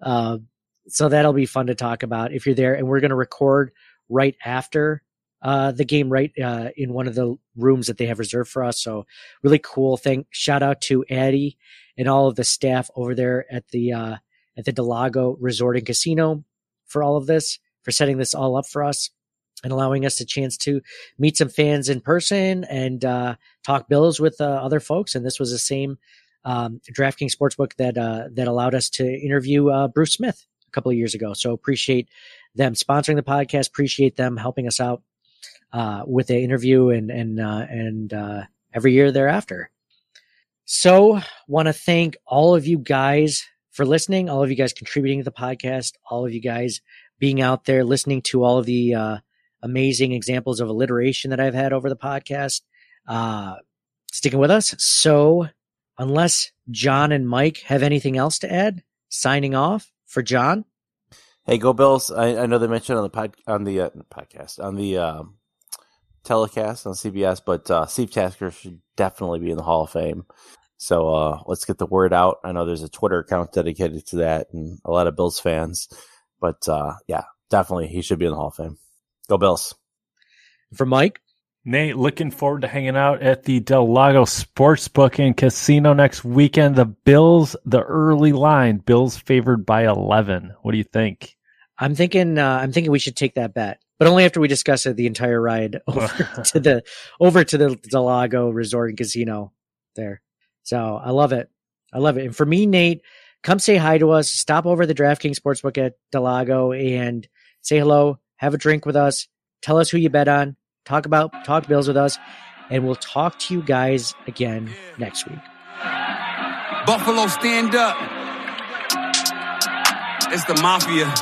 Uh, so that'll be fun to talk about if you're there. And we're going to record right after uh, the game, right uh, in one of the rooms that they have reserved for us. So really cool thing. Shout out to Addie and all of the staff over there at the uh, at the del Lago Resort and Casino for all of this, for setting this all up for us and allowing us a chance to meet some fans in person and uh, talk bills with uh, other folks. And this was the same um, DraftKings Sportsbook that uh, that allowed us to interview uh, Bruce Smith a couple of years ago. So appreciate them sponsoring the podcast. Appreciate them helping us out uh, with the interview and and uh, and every year thereafter. So want to thank all of you guys for listening, all of you guys contributing to the podcast, all of you guys being out there listening to all of the uh, amazing examples of alliteration that I've had over the podcast, uh, sticking with us. So, unless John and Mike have anything else to add, signing off for John. Hey, go Bills! I, I know they mentioned on the pod, on the uh, podcast on the um, telecast on CBS, but uh, Steve Tasker should definitely be in the Hall of Fame. So uh, let's get the word out. I know there's a Twitter account dedicated to that and a lot of Bills fans. But uh, yeah, definitely he should be in the Hall of Fame. Go Bills. For Mike? Nate, looking forward to hanging out at the Del Lago Sportsbook and Casino next weekend. The Bills, the early line, Bills favored by 11. What do you think? I'm thinking, uh, I'm thinking we should take that bet, but only after we discuss it the entire ride over to the, over to the Del Lago Resort and Casino there. So I love it. I love it. And for me, Nate, come say hi to us. Stop over the DraftKings Sportsbook at del Lago and say hello. Have a drink with us. Tell us who you bet on. Talk about talk bills with us, and we'll talk to you guys again next week. Buffalo, stand up. It's the mafia.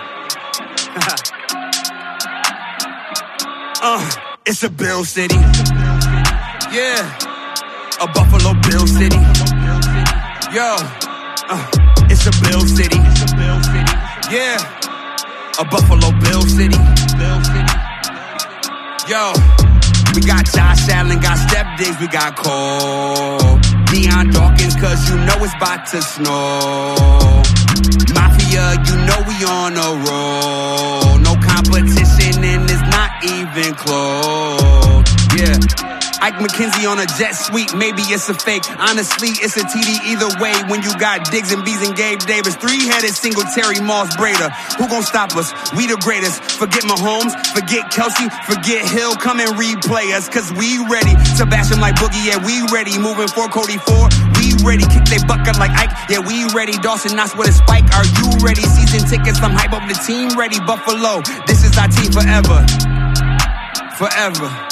uh, it's a Bill City. Yeah a Buffalo Bill City. Yo, uh, it's a Bill City. Yeah, a Buffalo Bill City. Yo, we got Josh Allen, got Stef Diggs, we got Cole. Dion Dawkins, cause you know it's about to snow. Mafia, you know we on a roll. No competition and it's not even close. Yeah. Ike McKenzie on a jet sweep, maybe it's a fake. Honestly, it's a TD either way when you got Diggs and Bees and Gabe Davis. Three-headed Singletary Moss Breida. Who gon' stop us? We the greatest. Forget Mahomes, forget Kelce, forget Hill. Come and replay us, cause we ready. Sebastian like Boogie, yeah, we ready. Moving for Cody 4, we ready. Kick they bucket like Ike, yeah, we ready. Dawson Knox with a spike, are you ready? Season tickets, I'm hype up the team ready. Buffalo, this is our team forever. Forever.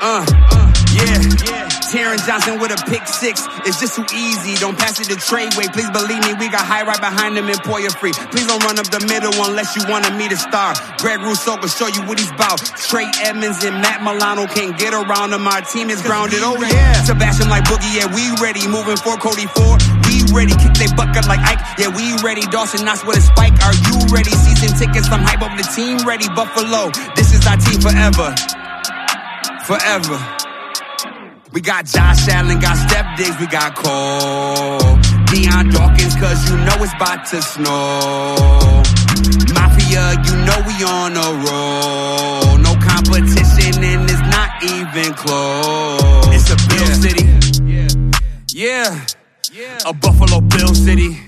Uh, yeah. Yeah. Taron Johnson with a pick six. It's just too easy. Don't pass it to Treyway. Please believe me, we got high right behind him in Poyer Free. Please don't run up the middle unless you wanted me to star. Greg Rousseau can show you what he's about. Trey Edmunds and Matt Milano can't get around him. Our team is grounded. Oh yeah. Sebastian like Boogie, yeah, we ready. Moving for Cody Four. We ready. Kick they bucket like Ike. Yeah, we ready. Dawson Knox with a spike. Are you ready? Season tickets, I'm hype up the team ready. Buffalo, this is our team forever forever. We got Josh Allen, got Stef Diggs, we got Cole. Dion Dawkins, cause you know it's about to snow. Mafia, you know we on a roll. No competition and it's not even close. It's a Bill City. Yeah. yeah. A Buffalo Bill City.